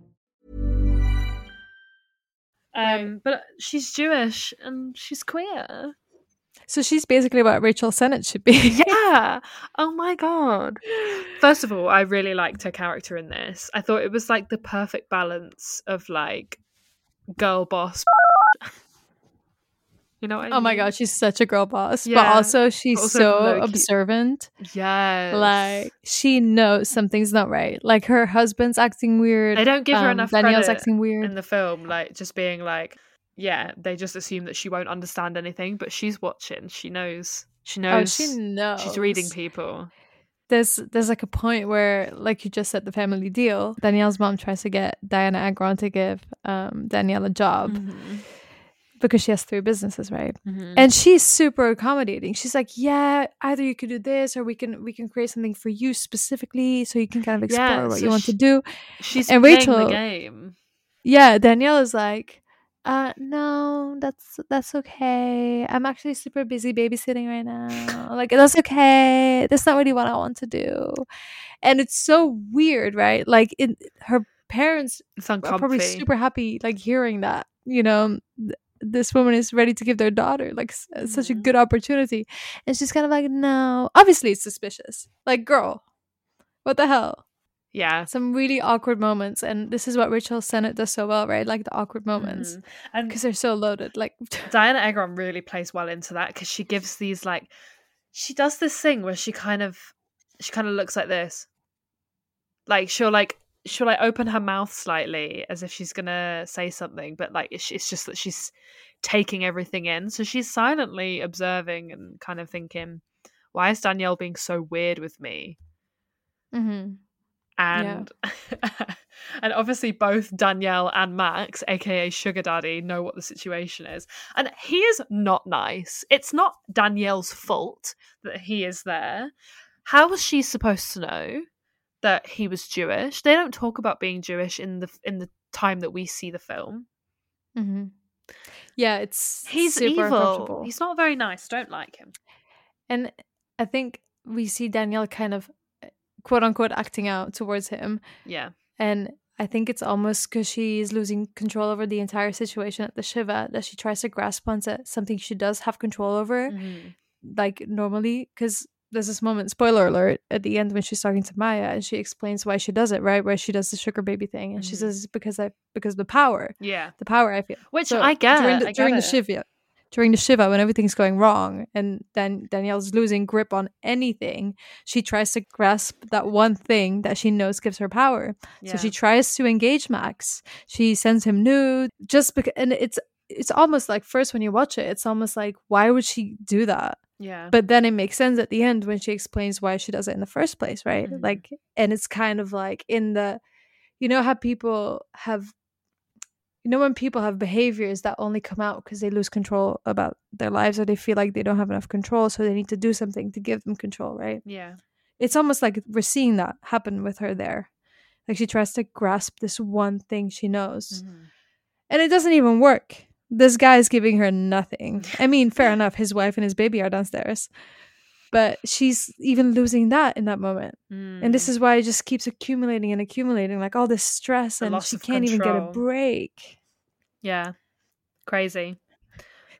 Um, But she's Jewish and she's queer. so she's basically what Rachel Sennott should be. Yeah. Oh my god. First of all, I really liked her character in this. I thought it was like the perfect balance of like girl boss. You know what I oh my god, she's such a girl boss, but also she's also so observant. Yes. Like she knows something's not right. Like her husband's acting weird. They don't give her um, enough Danielle's acting weird. in the film, like just being like, yeah, they just assume that she won't understand anything, but she's watching. She knows. She knows. Oh, she knows. She's reading people. there's there's like a point where, like you just said, the family deal. Danielle's mom tries to get Dianna Agron to give um, Danielle a job Mm-hmm. Because she has three businesses, right? Mhm. And she's super accommodating. She's like, "Yeah, either you could do this, or we can we can create something for you specifically, so you can kind of explore Yeah, what so you want to do." She's and playing Rachel, the game. yeah, Danielle is like, uh, no, that's that's okay. I'm actually super busy babysitting right now. Like that's okay. That's not really what I want to do. And it's so weird, right? Like in her parents are probably super happy like hearing that, you know, this woman is ready to give their daughter like uh, such a Mm-hmm. good opportunity. And she's kind of like, no. Obviously it's suspicious. Like, girl, what the hell? Yeah. Some really awkward moments, and this is what Rachel Sennott does so well, right? Like the awkward moments, Mhm. And because they're so loaded. Like, Dianna Agron really plays well into that because she gives these like she does this thing where she kind of she kind of looks like this. Like she'll like she'll like open her mouth slightly as if she's gonna say something, but like it's, it's just that she's taking everything in. So she's silently observing and kind of thinking, "Why is Danielle being so weird with me?" mm-hmm. and and obviously both Danielle and Max, aka Sugar Daddy, know what the situation is, and he is not nice. It's not Danielle's fault that he is there. How was she supposed to know that he was Jewish? They don't talk about being Jewish in the in the time that we see the film. Mm-hmm. yeah, it's He's super evil. He's not very nice. Don't like him. and I think we see Danielle kind of quote unquote acting out towards him, Yeah. and I think it's almost because she's losing control over the entire situation at the Shiva that she tries to grasp onto something she does have control over, Mhm. like normally. Because there's this moment, spoiler alert, at the end when she's talking to Maya and she explains why she does it, right? Where she does the sugar baby thing, and she Mhm. says it's because I because the power, Yeah. the power I feel. Which I get, during the, get during the shiva, during the shiva when everything's going wrong, and then Danielle's losing grip on anything, she tries to grasp that one thing that she knows gives her power. So she tries to engage Max. She sends him nude just because, and it's it's almost like first when you watch it, it's almost like why would she do that? Yeah. But then it makes sense at the end when she explains why she does it in the first place, right? Mhm. Like, and it's kind of like in the, you know, how people have, you know, when people have behaviors that only come out because they lose control about their lives or they feel like they don't have enough control, so they need to do something to give them control, right? yeah. It's almost like we're seeing that happen with her there. Like she tries to grasp this one thing she knows, Mhm. and it doesn't even work. This guy's giving her nothing. I mean, fair enough. His wife and his baby are downstairs, but she's even losing that in that moment. And this Mm. is why it just keeps accumulating and accumulating, like all this stress, The and she can't even get a break. Yeah. Crazy.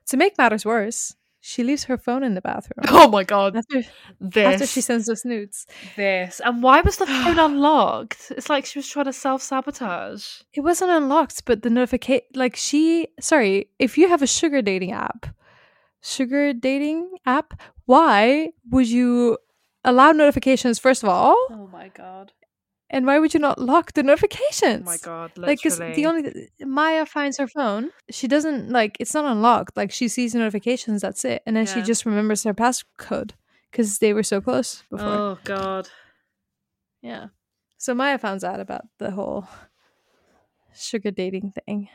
To make matters worse, she leaves her phone in the bathroom. Oh my god. After, This. after she sends us nudes. this. And why was the phone unlocked? It's like she was trying to self sabotage. It wasn't unlocked, but the notification, like she, sorry, if you have a sugar dating app, sugar dating app, why would you allow notifications, first of all? Oh my god. And why would you not lock the notifications? Oh my god. Like, because Literally. the only Maya finds her phone, she doesn't like it's not unlocked. Like she sees the notifications, that's it, and then she just remembers her passcode because they were so close before. Oh god. Yeah. So Maya finds out about the whole sugar dating thing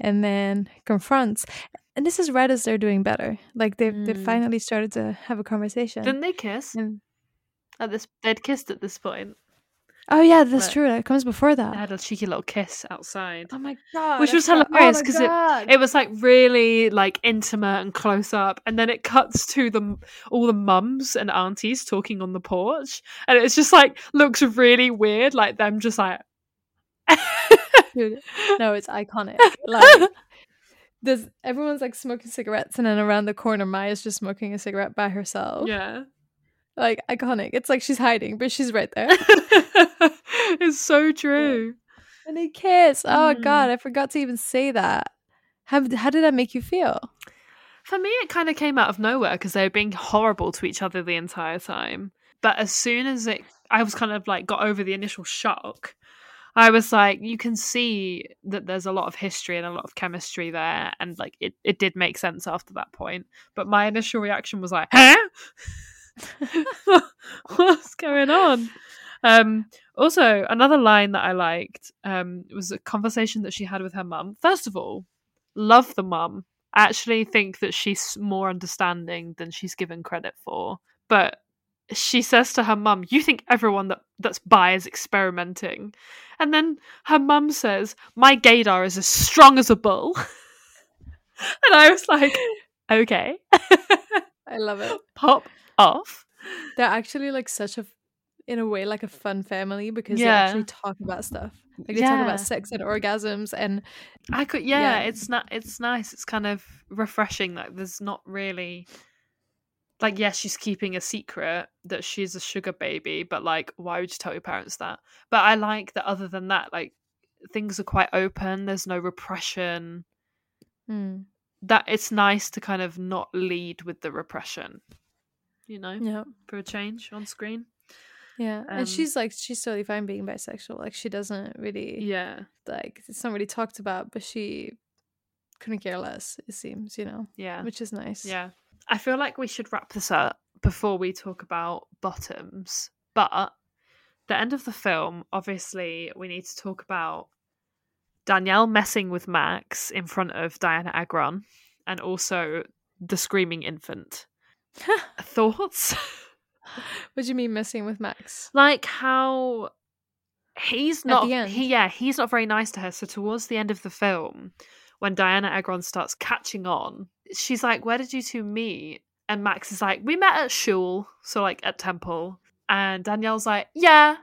and then confronts and this is right as they're doing better. Like they've they've Mm. finally started to have a conversation. Didn't they kiss? And- At this they'd kissed at this point. Oh yeah, that's But- true. That comes before that. They had a cheeky little kiss outside. Oh my god. Which was forgot- oh hilarious oh because it, it was like really like intimate and close up, and then it cuts to the all the mums and aunties talking on the porch, and it's just like looks really weird, like them just like Dude, no, it's iconic. Like there's everyone's like smoking cigarettes and then around the corner Maya's just smoking a cigarette by herself. yeah, Like iconic. It's like she's hiding, but she's right there. it's so true. and they kiss. Oh Mm. god, I forgot to even say that. How how did that make you feel? For me, it kind of came out of nowhere because they were being horrible to each other the entire time. But as soon as it, I was kind of like got over the initial shock. I was like, you can see that there's a lot of history and a lot of chemistry there, and like it, it did make sense after that point. But my initial reaction was like, huh? What's going on? Um, also, another line that I liked um, was a conversation that she had with her mum. First of all, love the mum. I actually think that she's more understanding than she's given credit for. But she says to her mum, "You think everyone that that's bi is experimenting," and then her mum says, "My gaydar is as strong as a bull," and I was like, "Okay, I love it. pop off." They're actually like such a in a way like a fun family because Yeah. they actually talk about stuff. Like they talk about sex and orgasms and I could, yeah, Yeah. it's not, it's nice. It's kind of refreshing. Like, there's not really, like, yes, she's keeping a secret that she's a sugar baby, but like, why would you tell your parents that? But I like that. Other than that, like, things are quite open. There's no repression. Hmm. That it's nice to kind of not lead with the repression. You know, yeah. for a change on screen. Yeah. Um, and she's like she's totally fine being bisexual. Like she doesn't really Yeah, like it's not really talked about, but she couldn't care less, it seems, you know. yeah. Which is nice. Yeah. I feel like we should wrap this up before we talk about bottoms. But the end of the film, obviously, we need to talk about Danielle messing with Max in front of Dianna Agron and also the screaming infant. Thoughts? What do you mean messing with Max? like how he's not he yeah he's not very nice to her. So towards the end of the film when dianna agron starts catching on she's like where did you two meet? And max is like we met at shul so like at temple. And danielle's like yeah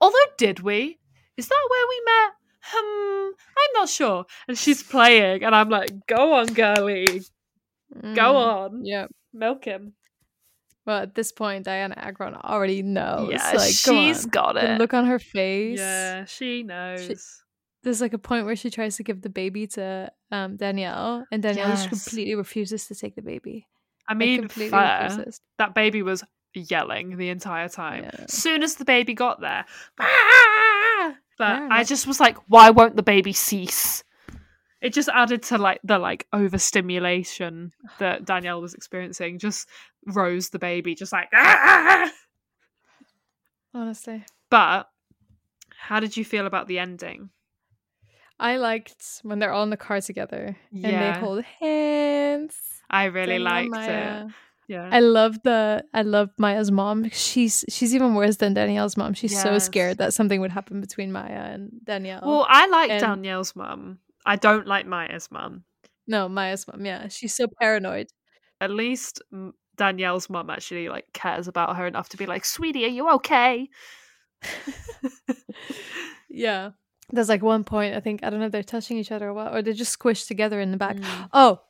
although did we? Is that where we met? Hmm i'm not sure. And she's playing and i'm like go on girly. Go Mm, on. Yeah. Milk him Well, at this point, Dianna Agron already knows. Yeah, like, she's got The it. look on her face. Yeah, she knows. There's like a point where she tries to give the baby to um, Danielle, and Danielle just completely refuses to take the baby. I mean, completely fair. refuses. That baby was yelling the entire time. Yeah. Soon as the baby got there, but I just was like, why won't the baby cease? It just added to like the like overstimulation that Danielle was experiencing. Just rose the baby, just like. "Ah!" Honestly, But how did you feel about the ending? I liked when they're all in the car together and they hold hands. I really liked Maya. it. Yeah. I love the I love Maya's mom. She's she's even worse than Danielle's mom. She's so scared that something would happen between Maya and Danielle. well, I like And- Danielle's mum. I don't like Maya's mum. no, Maya's mom. Yeah, she's so paranoid. At least Danielle's mum actually like cares about her enough to be like, "Sweetie, are you okay?" Yeah. There's like one point, I think, I don't know if they're touching each other or what, or they're just squished together in the back. Mm. Oh,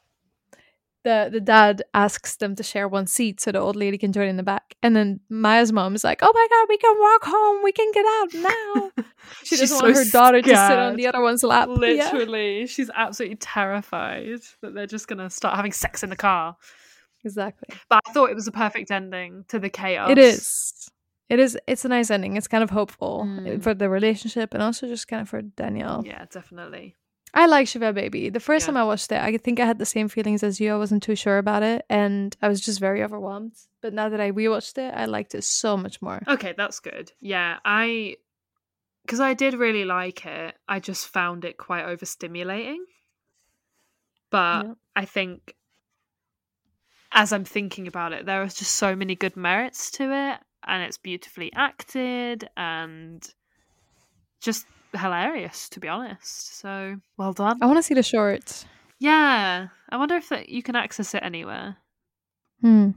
the the dad asks them to share one seat so the old lady can join in the back. And then Maya's mom is like, oh my God, we can walk home. We can get out now. She doesn't want her daughter to sit on the other one's lap. Yeah. Literally, she's absolutely terrified that they're just gonna start having sex in the car. Exactly. But I thought it was a perfect ending to the chaos. It is. It is. It's a nice ending. It's kind of hopeful Mm. for the relationship and also just kind of for Danielle. Yeah, definitely. I like Shiva Baby. The first Yeah. time I watched it, I think I had the same feelings as you. I wasn't too sure about it, and I was just very overwhelmed. But now that I rewatched it, I liked it so much more. Okay, that's good. Yeah, I because I did really like it. I just found it quite overstimulating. But Yeah. I think as I'm thinking about it, there are just so many good merits to it, and it's beautifully acted and just hilarious, to be honest. So well done. I want to see the short. Yeah, I wonder if that you can access it anywhere. Hmm.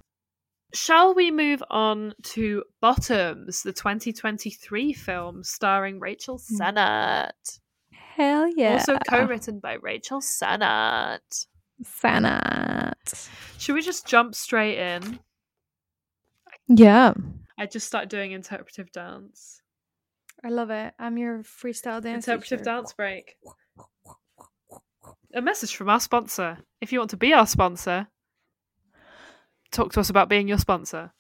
Shall we move on to Bottoms, the 2023 film starring Rachel Sennott? Hell Hmm. yeah! Also co-written by Rachel Sennott. Fanat. Should we just jump straight in? Yeah, I just started doing interpretive dance. I love it. I'm your freestyle dance. interpretive teacher. dance break. A message from our sponsor. If you want to be our sponsor, talk to us about being your sponsor.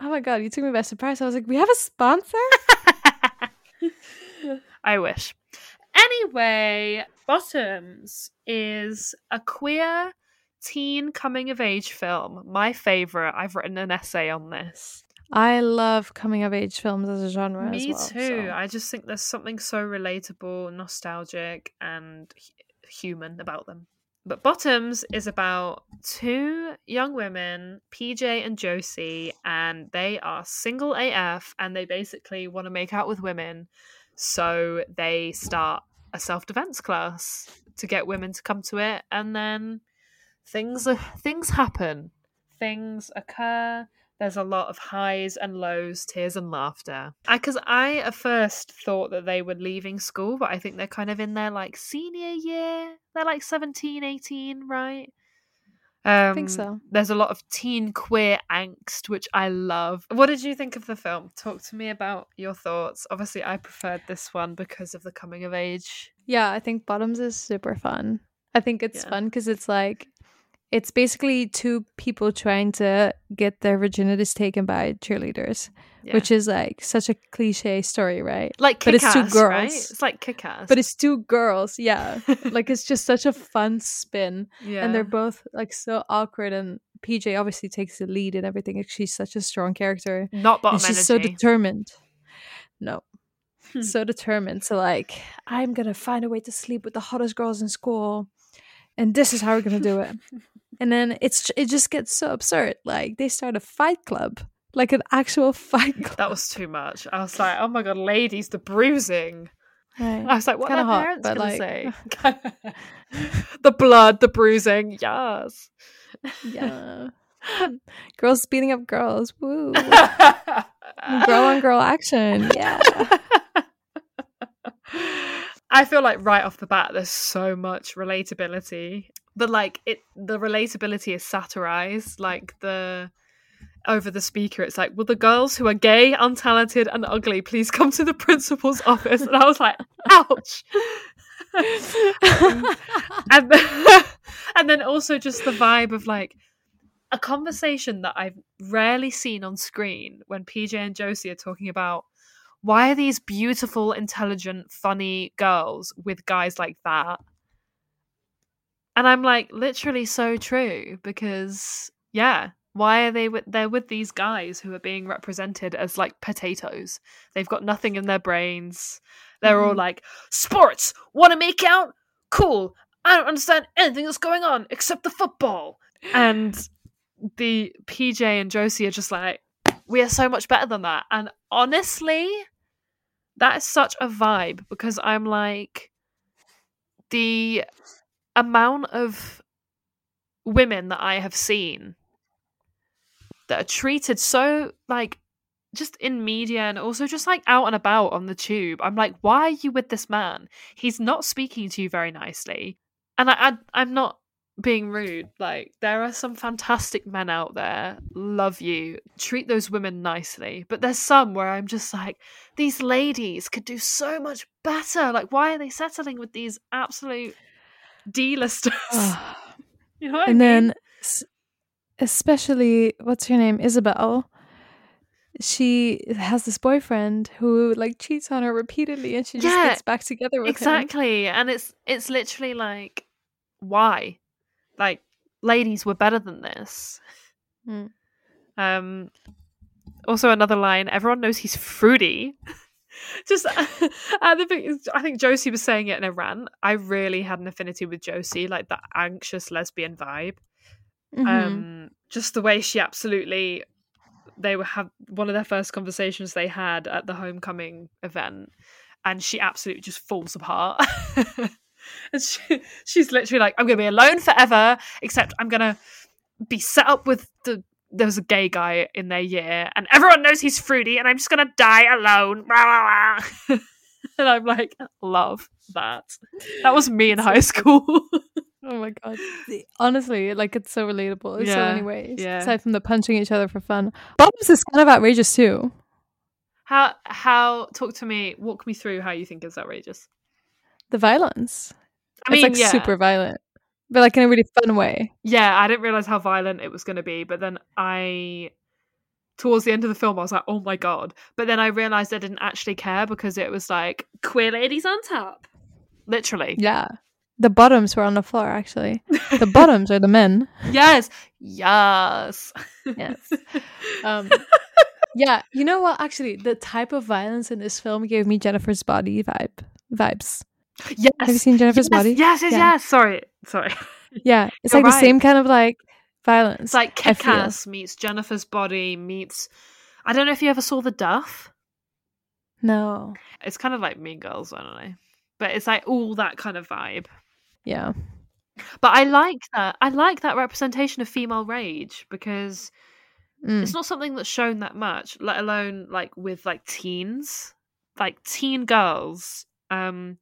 Oh my god, you took me by surprise. I was like, we have a sponsor. I wish. Anyway, Bottoms is a queer teen coming of age film. My favorite. I've written an essay on this. I love coming of age films as a genre. as Me well, too. so- I just think there's something so relatable, nostalgic, and hu- human about them. But Bottoms is about two young women, PJ and Josie, and they are single AF and they basically want to make out with women. So they start a self defense class to get women to come to it, and then things are, things happen. Things occur. There's a lot of highs and lows, tears and laughter. Because I, at first thought that they were leaving school, but I think they're kind of in their like senior year. They're like 17, 18, right? Um, I think so. There's a lot of teen queer angst, which I love. What did you think of the film? Talk to me about your thoughts. Obviously, I preferred this one because of the coming of age. Yeah, I think Bottoms is super fun. I think it's Yeah. fun because it's like it's basically two people trying to get their virginities taken by cheerleaders, Yeah. which is like such a cliche story, right? Like but it's two girls. right? It's like kick-ass. But it's two girls, yeah. like it's just such a fun spin, yeah. and they're both like so awkward. And PJ obviously takes the lead and everything. Like, she's such a strong character. not bottom and she's so determined. No, Hmm. so determined to like, I'm gonna find a way to sleep with the hottest girls in school, and this is how we're gonna do it. and then it's it just gets so absurd. Like they start a fight club, like an actual fight club. That was too much. I was like, oh my god, ladies, the bruising. Right. I was like, what are parents gonna like- say? the blood, the bruising, yes. Yeah. girls beating up girls. Woo. girl on girl action. Yeah. I feel like right off the bat, there's so much relatability, but like it, the relatability is satirized. Like the, over the speaker, it's like, "Will the girls who are gay, untalented, and ugly please come to the principal's office?" And I was like, "Ouch." Um, and then, and then also just the vibe of like a conversation that I've rarely seen on screen when PJ and Josie are talking about why are these beautiful, intelligent, funny girls with guys like that? And I'm like, literally so true because yeah, why are they with they're with these guys who are being represented as like potatoes? They've got nothing in their brains. They're all Mhm. like, sports, want to make out? Cool. I don't understand anything that's going on except the football. And the PJ and Josie are just like, we are so much better than that. And honestly, that is such a vibe because I'm like, the amount of women that I have seen that are treated so like just in media and also just like out and about on the tube. I'm like, why are you with this man? He's not speaking to you very nicely. And I, I I'm not being rude. Like there are some fantastic men out there. Love you. Treat those women nicely. But there's some where I'm just like, these ladies could do so much better. Like why are they settling with these absolute D-listers? you know what I and mean? then especially what's her name isabel she has this boyfriend who like cheats on her repeatedly and she just Yeah, gets back together with him exactly and it's it's literally like why like ladies were better than this. Mm. um also another line everyone knows he's fruity. Just at the i think josie was saying it in a rant. I really had an affinity with josie like that anxious lesbian vibe. Mhm. um just the way she absolutely they were have one of their first conversations they had at the homecoming event and she absolutely just falls apart and she, she's literally like i'm gonna be alone forever except i'm gonna be set up with the there was a gay guy in their year and everyone knows he's fruity and i'm just gonna die alone. And i'm like love that. That was me in high school. oh my god. Honestly like it's so relatable in so many ways yeah. aside from the punching each other for fun. Bottoms is kind of outrageous too. How how talk to me, walk me through how you think is outrageous. the violence I it's mean, like yeah. super violent but like in a really fun way Yeah, I didn't realize how violent it was going to be, but then I towards the end of the film I was like, "Oh my god." But then I realized I didn't actually care because it was like queer ladies on top. Literally. yeah the bottoms were on the floor actually the bottoms are the men Yes. Yes. yes um yeah you know what actually the type of violence in this film gave me jennifer's body vibe vibes Yes. have you seen jennifer's yes, body Yes, yes, Yeah. yes. Sorry. Sorry. yeah it's You're like the same kind of like violence It's like feel. Cass meets Jennifer's body meets I don't know if you ever saw The Duff. no It's kind of like Mean Girls, I don't know. But it's like all that kind of vibe. yeah But I like that. I like that representation of female rage because Mm. it's not something that's shown that much, let alone like with like teens, like teen girls. Um,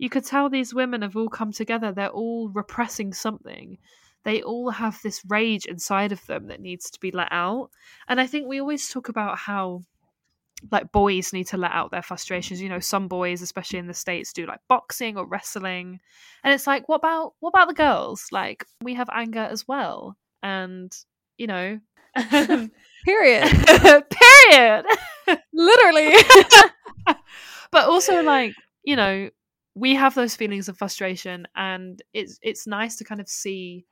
you could tell these women have all come together. They're all repressing something. They all have this rage inside of them that needs to be let out. And I think we always talk about how like boys need to let out their frustrations. You know, some boys, especially in the states, do like boxing or wrestling, and it's like, what about what about the girls? Like we have anger as well, and you know, period period. literally but also like you know we have those feelings of frustration and it's it's nice to kind of see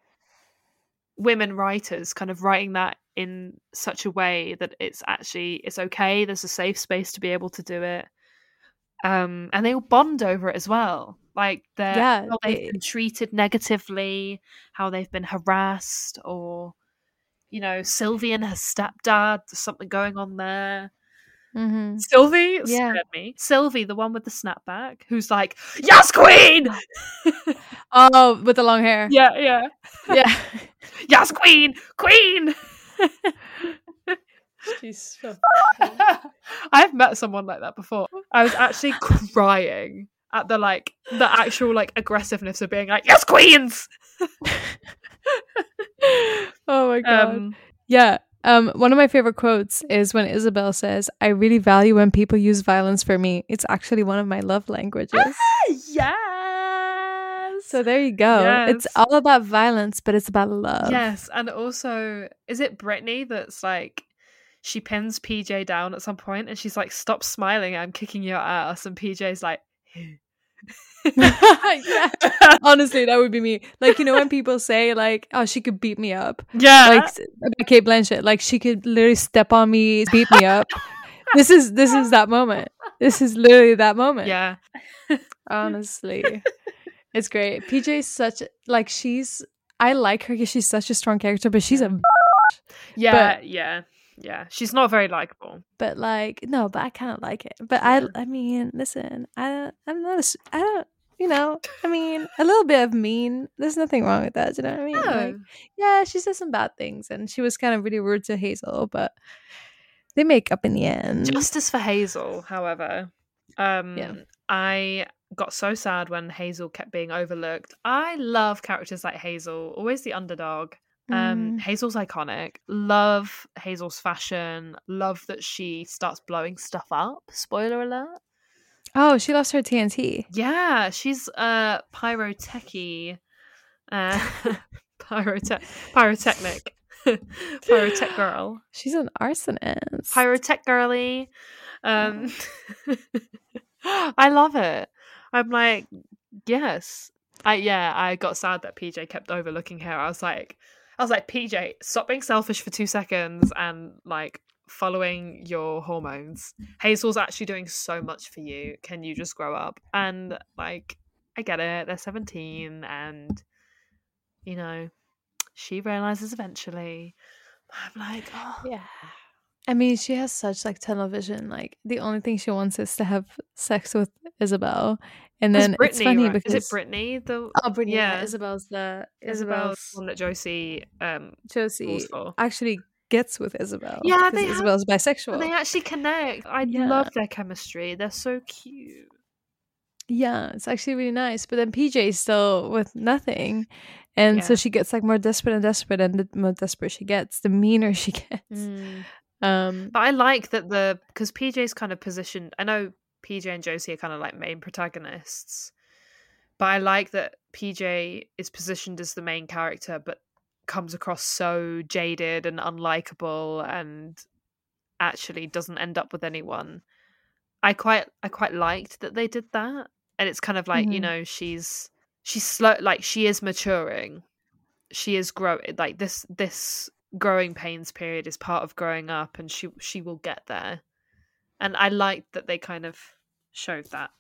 women writers kind of writing that in such a way that it's actually it's okay there's a safe space to be able to do it um and they all bond over it as well like they're Yeah, how they've they- been treated negatively how they've been harassed or you know sylvie and her stepdad there's something going on there mm-hmm. Sylvie Yeah. scared me. Sylvie, the one with the snapback, who's like, "Yes, queen!" oh with the long hair yeah, yeah, yeah yes, queen, queen. She's so I've met someone like that before. I was actually crying at the like the actual like aggressiveness of being like, "Yes, queens." oh my god Um, yeah Um, one of my favorite quotes is when Isabel says, I really value when people use violence for me. It's actually one of my love languages. Ah, yes. So there you go. It's all about violence, but it's about love. Yes, and also, is it Brittany that's like she pins PJ down at some point and she's like, "Stop smiling! I'm kicking your ass." And PJ's like, yeah. Honestly, that would be me. Like, you know, when people say, like, oh, she could beat me up. Yeah. Like, Cate Blanchett. Like, she could literally step on me, beat me up. this is this is that moment. This is literally that moment. "Yeah, Honestly. it's great. PJ is such like she's I like her because she's such a strong character, but she's a yeah, But- yeah, yeah." She's not very likable. but like no, but I kind of like it. But I I mean, listen, I don't I'm not a, I don't you know, I mean, a little bit of mean. There's nothing wrong with that. You know what I mean? Like, yeah, she said some bad things, and she was kind of really rude to Hazel, but they make up in the end. Justice for Hazel, however. Um, Yeah. I got so sad when Hazel kept being overlooked. I love characters like Hazel, always the underdog. Um, Mm. Hazel's iconic. Love Hazel's fashion. Love that she starts blowing stuff up. Spoiler alert. Oh, she lost her TNT. Yeah, she's a pyrotechy, uh, pyrotech, pyrotechnic, pyrotech girl. She's an arsonist. Pyrotech girly. Um, I love it. I'm like, yes. I yeah. I got sad that PJ kept overlooking her. I was like, I was like, PJ, stop being selfish for two seconds and like following your hormones. Hazel's actually doing so much for you. Can you just grow up? And like, I get it. They're 17, and you know, she realizes eventually. I'm like, oh Yeah. I mean, she has such like tunnel vision. Like the only thing she wants is to have sex with Isabel, and then it's Brittany, funny right? because is it Brittany? The Oh, Brittany. Yeah. yeah, Isabel's the Isabel's one that Josie um Josie actually gets with Isabel. Yeah, they have- Isabel's bisexual. They actually connect. I Yeah. love their chemistry. They're so cute. Yeah, it's actually really nice. But then PJ is still with nothing. And so she gets like more desperate and desperate, and the more desperate she gets, the meaner she gets. Um, But I like that the because PJ's kind of positioned. I know PJ and Josie are kind of like main protagonists, but I like that PJ is positioned as the main character, but comes across so jaded and unlikable, and actually doesn't end up with anyone. I quite I quite liked that they did that, and it's kind of like you Mhm. know she's she's slow like she is maturing, she is growing like this this growing pains period is part of growing up, and she she will get there, and I liked that they kind of showed that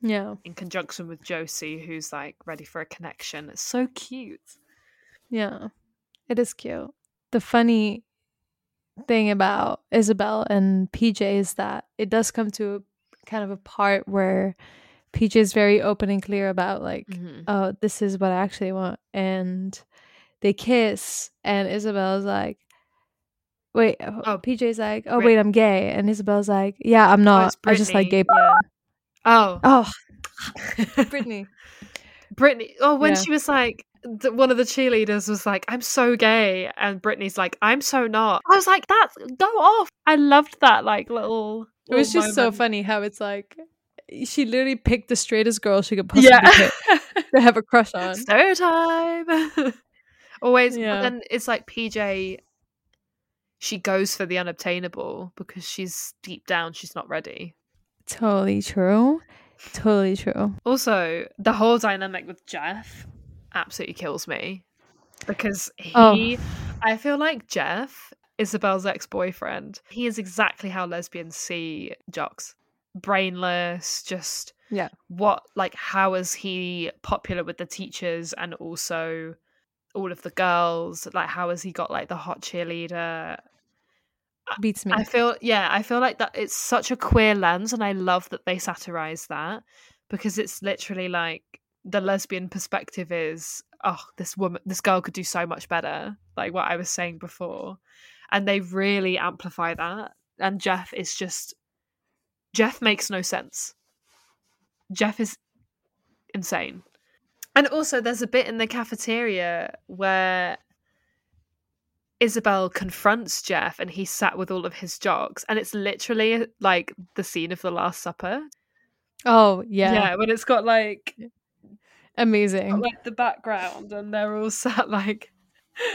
yeah. in conjunction with Josie, who's like ready for a connection. It's so cute. Yeah, it is cute. The funny thing about Isabel and PJ is that it does come to kind of a part where PJ is very open and clear about like, Mhm. oh, this is what I actually want, and they kiss, and Isabel's like. Wait, uh, oh, Oh, PJ's like, oh Brit- wait, I'm gay, and Isabel's like, yeah, I'm Oh, not. it's I just like gay. Yeah. Oh, Oh, Brittany. Brittany. Oh, when Yeah. she was like, one of the cheerleaders was like, "I'm so gay," and Brittany's like, "I'm so not." I was like, "That's go off." I loved that like little. It was little just so funny how it's like she literally picked the straightest girl she could possibly Yeah. pick to have a crush on. Stereotype. Always, Yeah. but then it's like PJ. She goes for the unobtainable because she's deep down she's not ready. Totally true. Totally true. Also, the whole dynamic with Jeff absolutely kills me because oh. he, Oh. I feel like Jeff, Isabel's ex boyfriend, he is exactly how lesbians see jocks brainless, just Yeah. what, like, how is he popular with the teachers and also all of the girls? Like, how has he got, like, the hot cheerleader? Beats me. I feel yeah, I feel like that it's such a queer lens and I love that they satirize that because it's literally like the lesbian perspective is oh this woman this girl could do so much better like what I was saying before and they really amplify that and Jeff is just Jeff makes no sense. Jeff is insane. And also there's a bit in the cafeteria where Isabel confronts Jeff and he's sat with all of his jocks, and it's literally like the scene of the Last Supper. Oh yeah, Yeah, when it's got like amazing. got, like the background and they're all sat like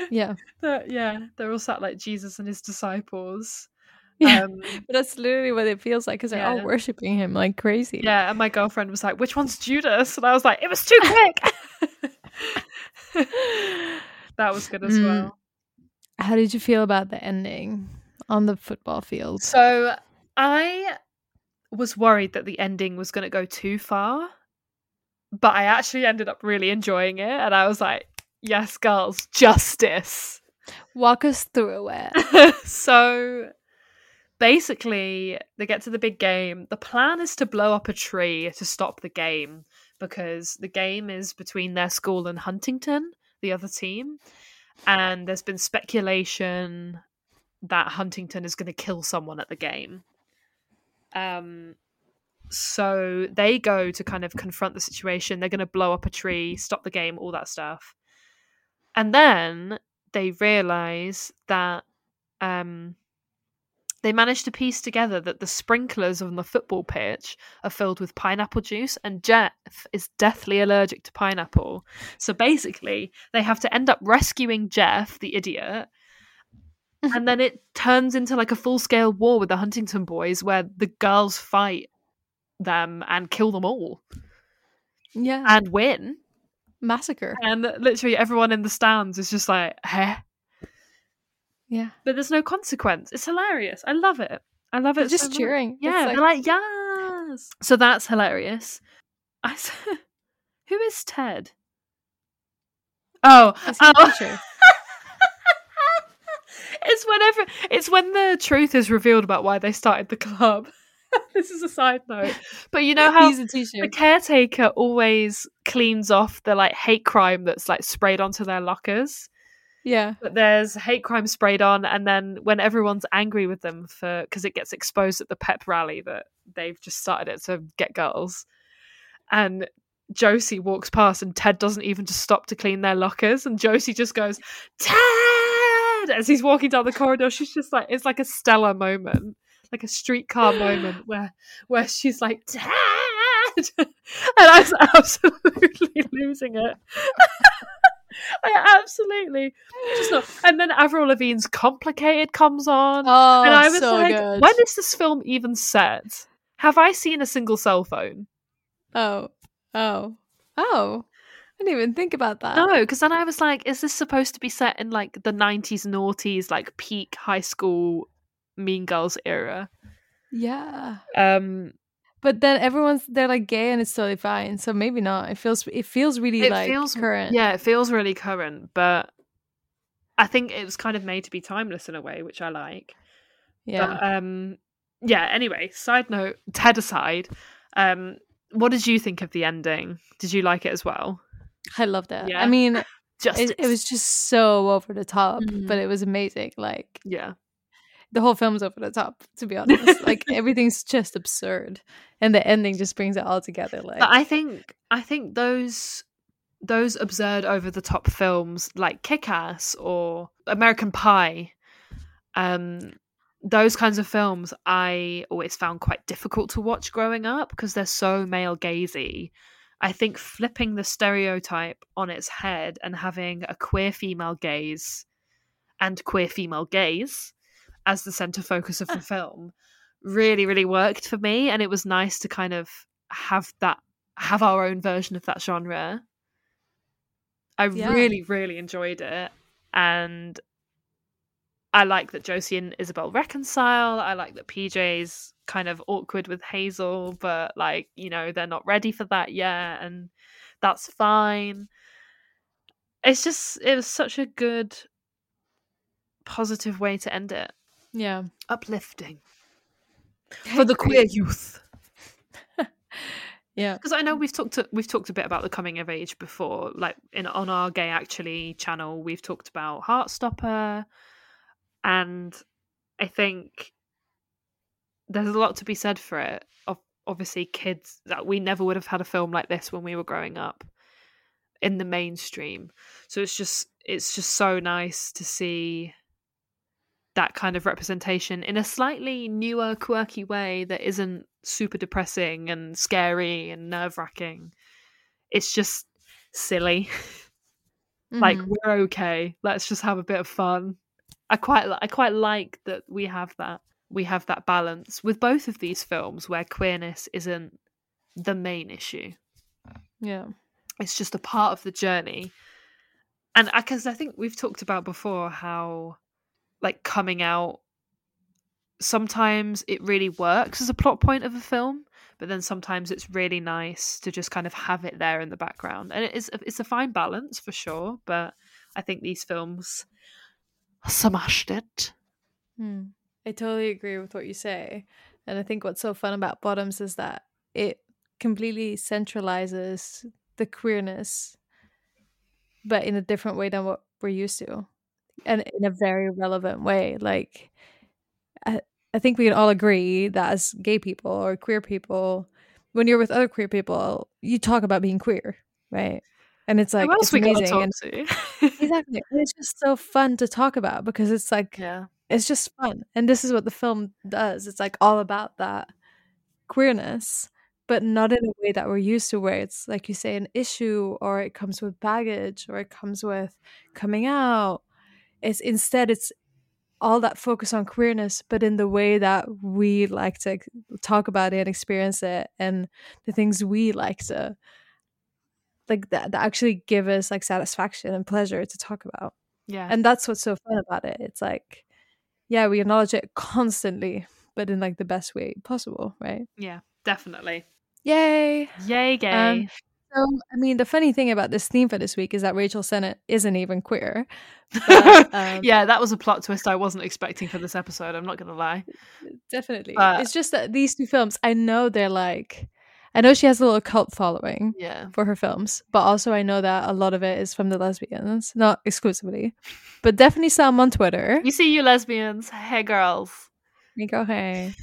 yeah, they're, yeah, they're all sat like Jesus and his disciples. yeah. Um, but that's literally what it feels like because they're yeah. all worshiping him like crazy. yeah, and my girlfriend was like, "Which one's Judas?" And I was like, "It was too quick." that was good as Mm. well. How did you feel about the ending on the football field? So I was worried that the ending was going to go too far, but I actually ended up really enjoying it, and I was like, "Yes, girls, justice." Walk us through it. so basically, they get to the big game. The plan is to blow up a tree to stop the game because the game is between their school and Huntington, the other team. And there's been speculation that Huntington is going to kill someone at the game. Um, so they go to kind of confront the situation. They're going to blow up a tree, stop the game, all that stuff. And then they realize that um, they managed to piece together that the sprinklers on the football pitch are filled with pineapple juice, and Jeff is deathly allergic to pineapple. So basically, they have to end up rescuing Jeff, the idiot. and then it turns into like a full scale war with the Huntington boys where the girls fight them and kill them all Yeah, and win. massacre. And literally everyone in the stands is just like, huh? Yeah, But there's no consequence. It's hilarious. I love it. I love it. They're just so cheering. Yeah, like- they're like, yes. So that's hilarious. I Who is Ted? Oh, oh. it's whenever it's when the truth is revealed about why they started the club. this is a side note, but you know how He's a teacher. the caretaker always cleans off the like hate crime that's like sprayed onto their lockers. Yeah, But there's hate crime sprayed on, and then when everyone's angry with them for because it gets exposed at the pep rally that they've just started it to get girls, and Josie walks past, and Ted doesn't even just stop to clean their lockers, and Josie just goes Ted as he's walking down the corridor. She's just like it's like a stellar moment, like a streetcar moment where where she's like Ted, and I was absolutely losing it. I absolutely just not. And then Avril Lavigne's "Complicated" comes on, Oh, and I was so like, good. "When is this film even set? Have I seen a single cell phone?" Oh, oh, oh! I didn't even think about that. No, because then I was like, "Is this supposed to be set in like the '90s, noughties, like peak high school Mean Girls era?" Yeah, Um, but then everyone's they're like gay and it's totally fine. So maybe not. It feels it feels really it like feels current. Yeah, it feels really current, but I think it was kind of made to be timeless in a way, which I like. yeah. But, um, yeah. Anyway, side note, Ted aside, um, what did you think of the ending? Did you like it as well? I loved it. Yeah. I mean, Just it, it was just so over the top, Mhm. but it was amazing. Like yeah, the whole film's over the top, to be honest. like everything's just absurd, and the ending just brings it all together. Like but I think I think those those absurd over the top films like Kick Ass or American Pie, um, those kinds of films I always found quite difficult to watch growing up because they're so male gazy. I think flipping the stereotype on its head and having a queer female gaze and queer female gaze as the center focus of the ah. film really really worked for me and it was nice to kind of have that have our own version of that genre. I Yeah. really really enjoyed it and i like that josie and isabel reconcile i like that pj's kind of awkward with hazel but like you know they're not ready for that yet and that's fine. It's just it was such a good positive way to end it yeah, uplifting. For the queer youth. Yeah, because I know we've talked to, we've talked a bit about the coming of age before, like in on our Gay Actually channel, we've talked about Heartstopper, and I think there's a lot to be said for it. Of obviously, kids that we never would have had a film like this when we were growing up in the mainstream, so it's just it's just so nice to see that kind of representation in a slightly newer, quirky way that isn't super depressing and scary and nerve wracking. It's just silly. like Mhm. we're okay. Let's just have a bit of fun. I quite I quite like that we have that we have that balance with both of these films where queerness isn't the main issue. Yeah. It's just a part of the journey. And because I think we've talked about before how like coming out sometimes it really works as a plot point of a film but then sometimes it's really nice to just kind of have it there in the background and it is it's a fine balance for sure but i think these films smashed it Hmm. I totally agree with what you say. And I think what's so fun about Bottoms is that it completely centralizes the queerness, but in a different way than what we're used to. And in a very relevant way. Like, I, I think we can all agree that as gay people or queer people, when you're with other queer people, you talk about being queer, right? And it's like, Who else it's we amazing. talk and- to? exactly. And it's just so fun to talk about because it's like yeah it's just fun. And this is what the film does. It's like all about that queerness, but not in a way that we're used to where it's like you say an issue or it comes with baggage or it comes with coming out. It's instead it's all that focus on queerness, but in the way that we like to talk about it and experience it and the things we like to like that, that actually give us like satisfaction and pleasure to talk about. yeah And that's what's so fun about it. It's like, yeah, we acknowledge it constantly, but in like the best way possible, right? yeah definitely Yay! yay gay Um, so, I mean, the funny thing about this theme for this week is that Rachel Sennott isn't even queer. But, um, yeah that was a plot twist i wasn't expecting for this episode i'm not gonna lie definitely. But- it's just that these two films, I know they're like, I know she has a little cult following yeah for her films, but also I know that a lot of it is from the lesbians, not exclusively, but definitely some on Twitter. you see you lesbians hey girls Me go hey.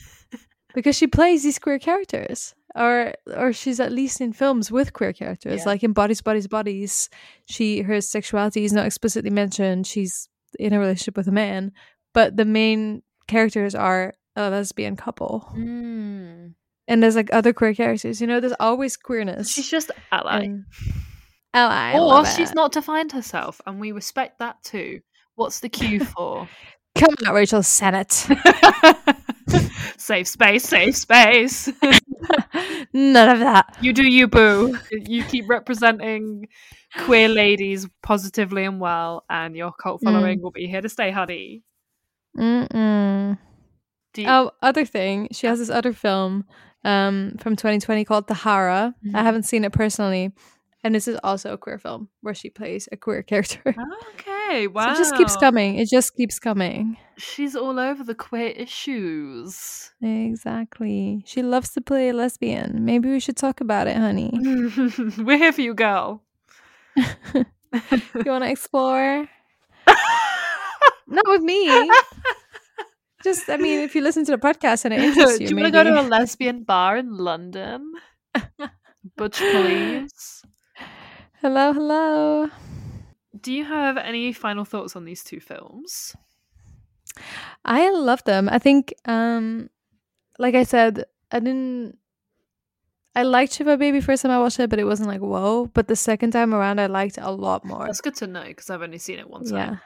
because she plays these queer characters. Or or she's at least in films with queer characters. Yeah. Like in Bodies, Bodies, Bodies. She her sexuality is not explicitly mentioned. She's in a relationship with a man. But the main characters are a lesbian couple. mm. And there's like other queer characters. You know, there's always queerness. she's just ally and- ally. Or she's it. not defined herself and we respect that too what's the cue for Come on, Rachel Sennott. safe space safe space None of that. you do you boo you keep representing queer ladies positively and well and your cult Mm. following will be here to stay honey Mm-mm. do you, Oh, other thing, she has this other film um from 2020 called Tahara. Mm-hmm. I haven't seen it personally, and this is also a queer film where she plays a queer character. okay So wow it just keeps coming. It just keeps coming. she's all over the queer issues Exactly. She loves to play a lesbian. Maybe we should talk about it, honey. we're here for you girl you want to explore? Not with me. Just, I mean, if you listen to the podcast and it interests you, do you, you want to go to a lesbian bar in london butch please Hello, hello. Do you have any final thoughts on these two films? I love them. I think, um, like I said, I didn't. I liked Shiva Baby first time I watched it, but it wasn't like whoa. But the second time around, I liked it a lot more. That's good to know because I've only seen it once. Yeah,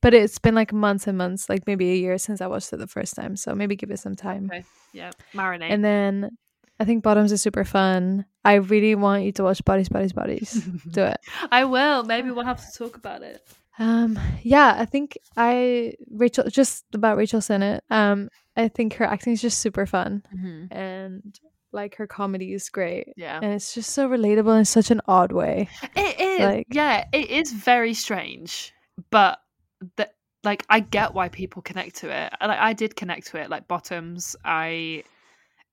but it's been like months and months, like maybe a year since I watched it the first time. So maybe give it some time. Okay. Yeah. Marinate. And then I think Bottoms is super fun. I really want you to watch Bodies, Bodies, Bodies. Do it. I will. Maybe we'll have to talk about it. Um, yeah, I think I Rachel just about Rachel Sennott. Um, I think her acting is just super fun, Mhm. and like her comedy is great. Yeah. and it's just so relatable in such an odd way. It is. Like- yeah, it is very strange, but the, like I get why people connect to it. Like I did connect to it. Like Bottoms, I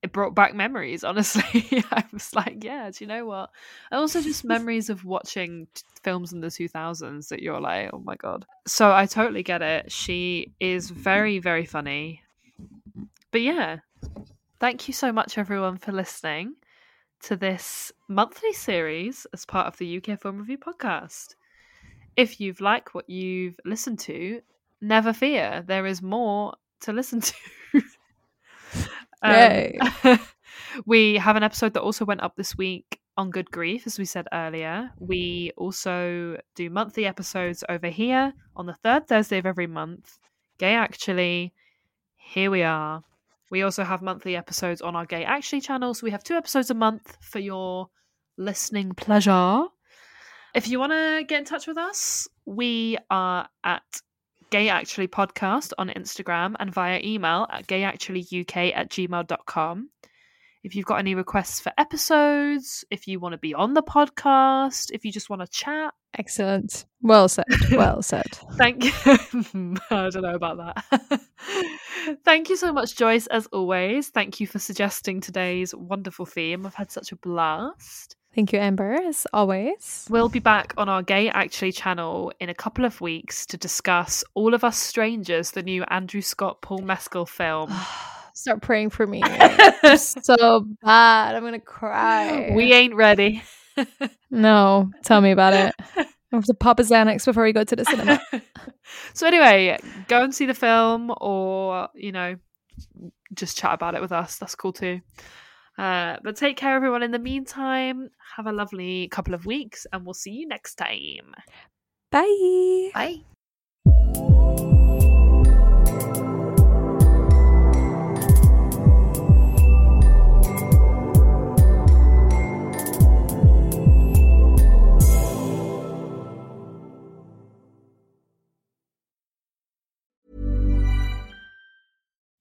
it brought back memories. Honestly, I was like, yeah, do you know what? And also just memories of watching t- films in the two thousands that you're like, oh my god. So I totally get it. She is very very funny. But yeah, thank you so much everyone for listening to this monthly series as part of the UK Film Review podcast. If you've liked what you've listened to, never fear, there is more to listen to. Um, we have an episode that also went up this week on Good Grief, as we said earlier. We also do monthly episodes over here on the third Thursday of every month. Gay Actually, here we are. We also have monthly episodes on our Gay Actually channel. So we have two episodes a month for your listening pleasure. If you want to get in touch with us, we are at Gay Actually Podcast on Instagram and via email at gayactuallyuk at gmail.com. If you've got any requests for episodes, if you want to be on the podcast, if you just want to chat, Excellent. Well said. Well said. Thank you. I don't know about that. Thank you so much, Joyce, as always. Thank you for suggesting today's wonderful theme. I've had such a blast. Thank you, Amber, as always. We'll be back on our Gay Actually channel in a couple of weeks to discuss All of Us Strangers, the new Andrew Scott Paul Mescal film. Start praying for me. So bad. I'm gonna cry. we ain't ready. No, tell me about it. I have to pop a Xanax before we go to the cinema. so anyway, go and see the film or, you know, just chat about it with us. That's cool too. Uh, but take care, everyone. In the meantime, have a lovely couple of weeks, and we'll see you next time. Bye. Bye.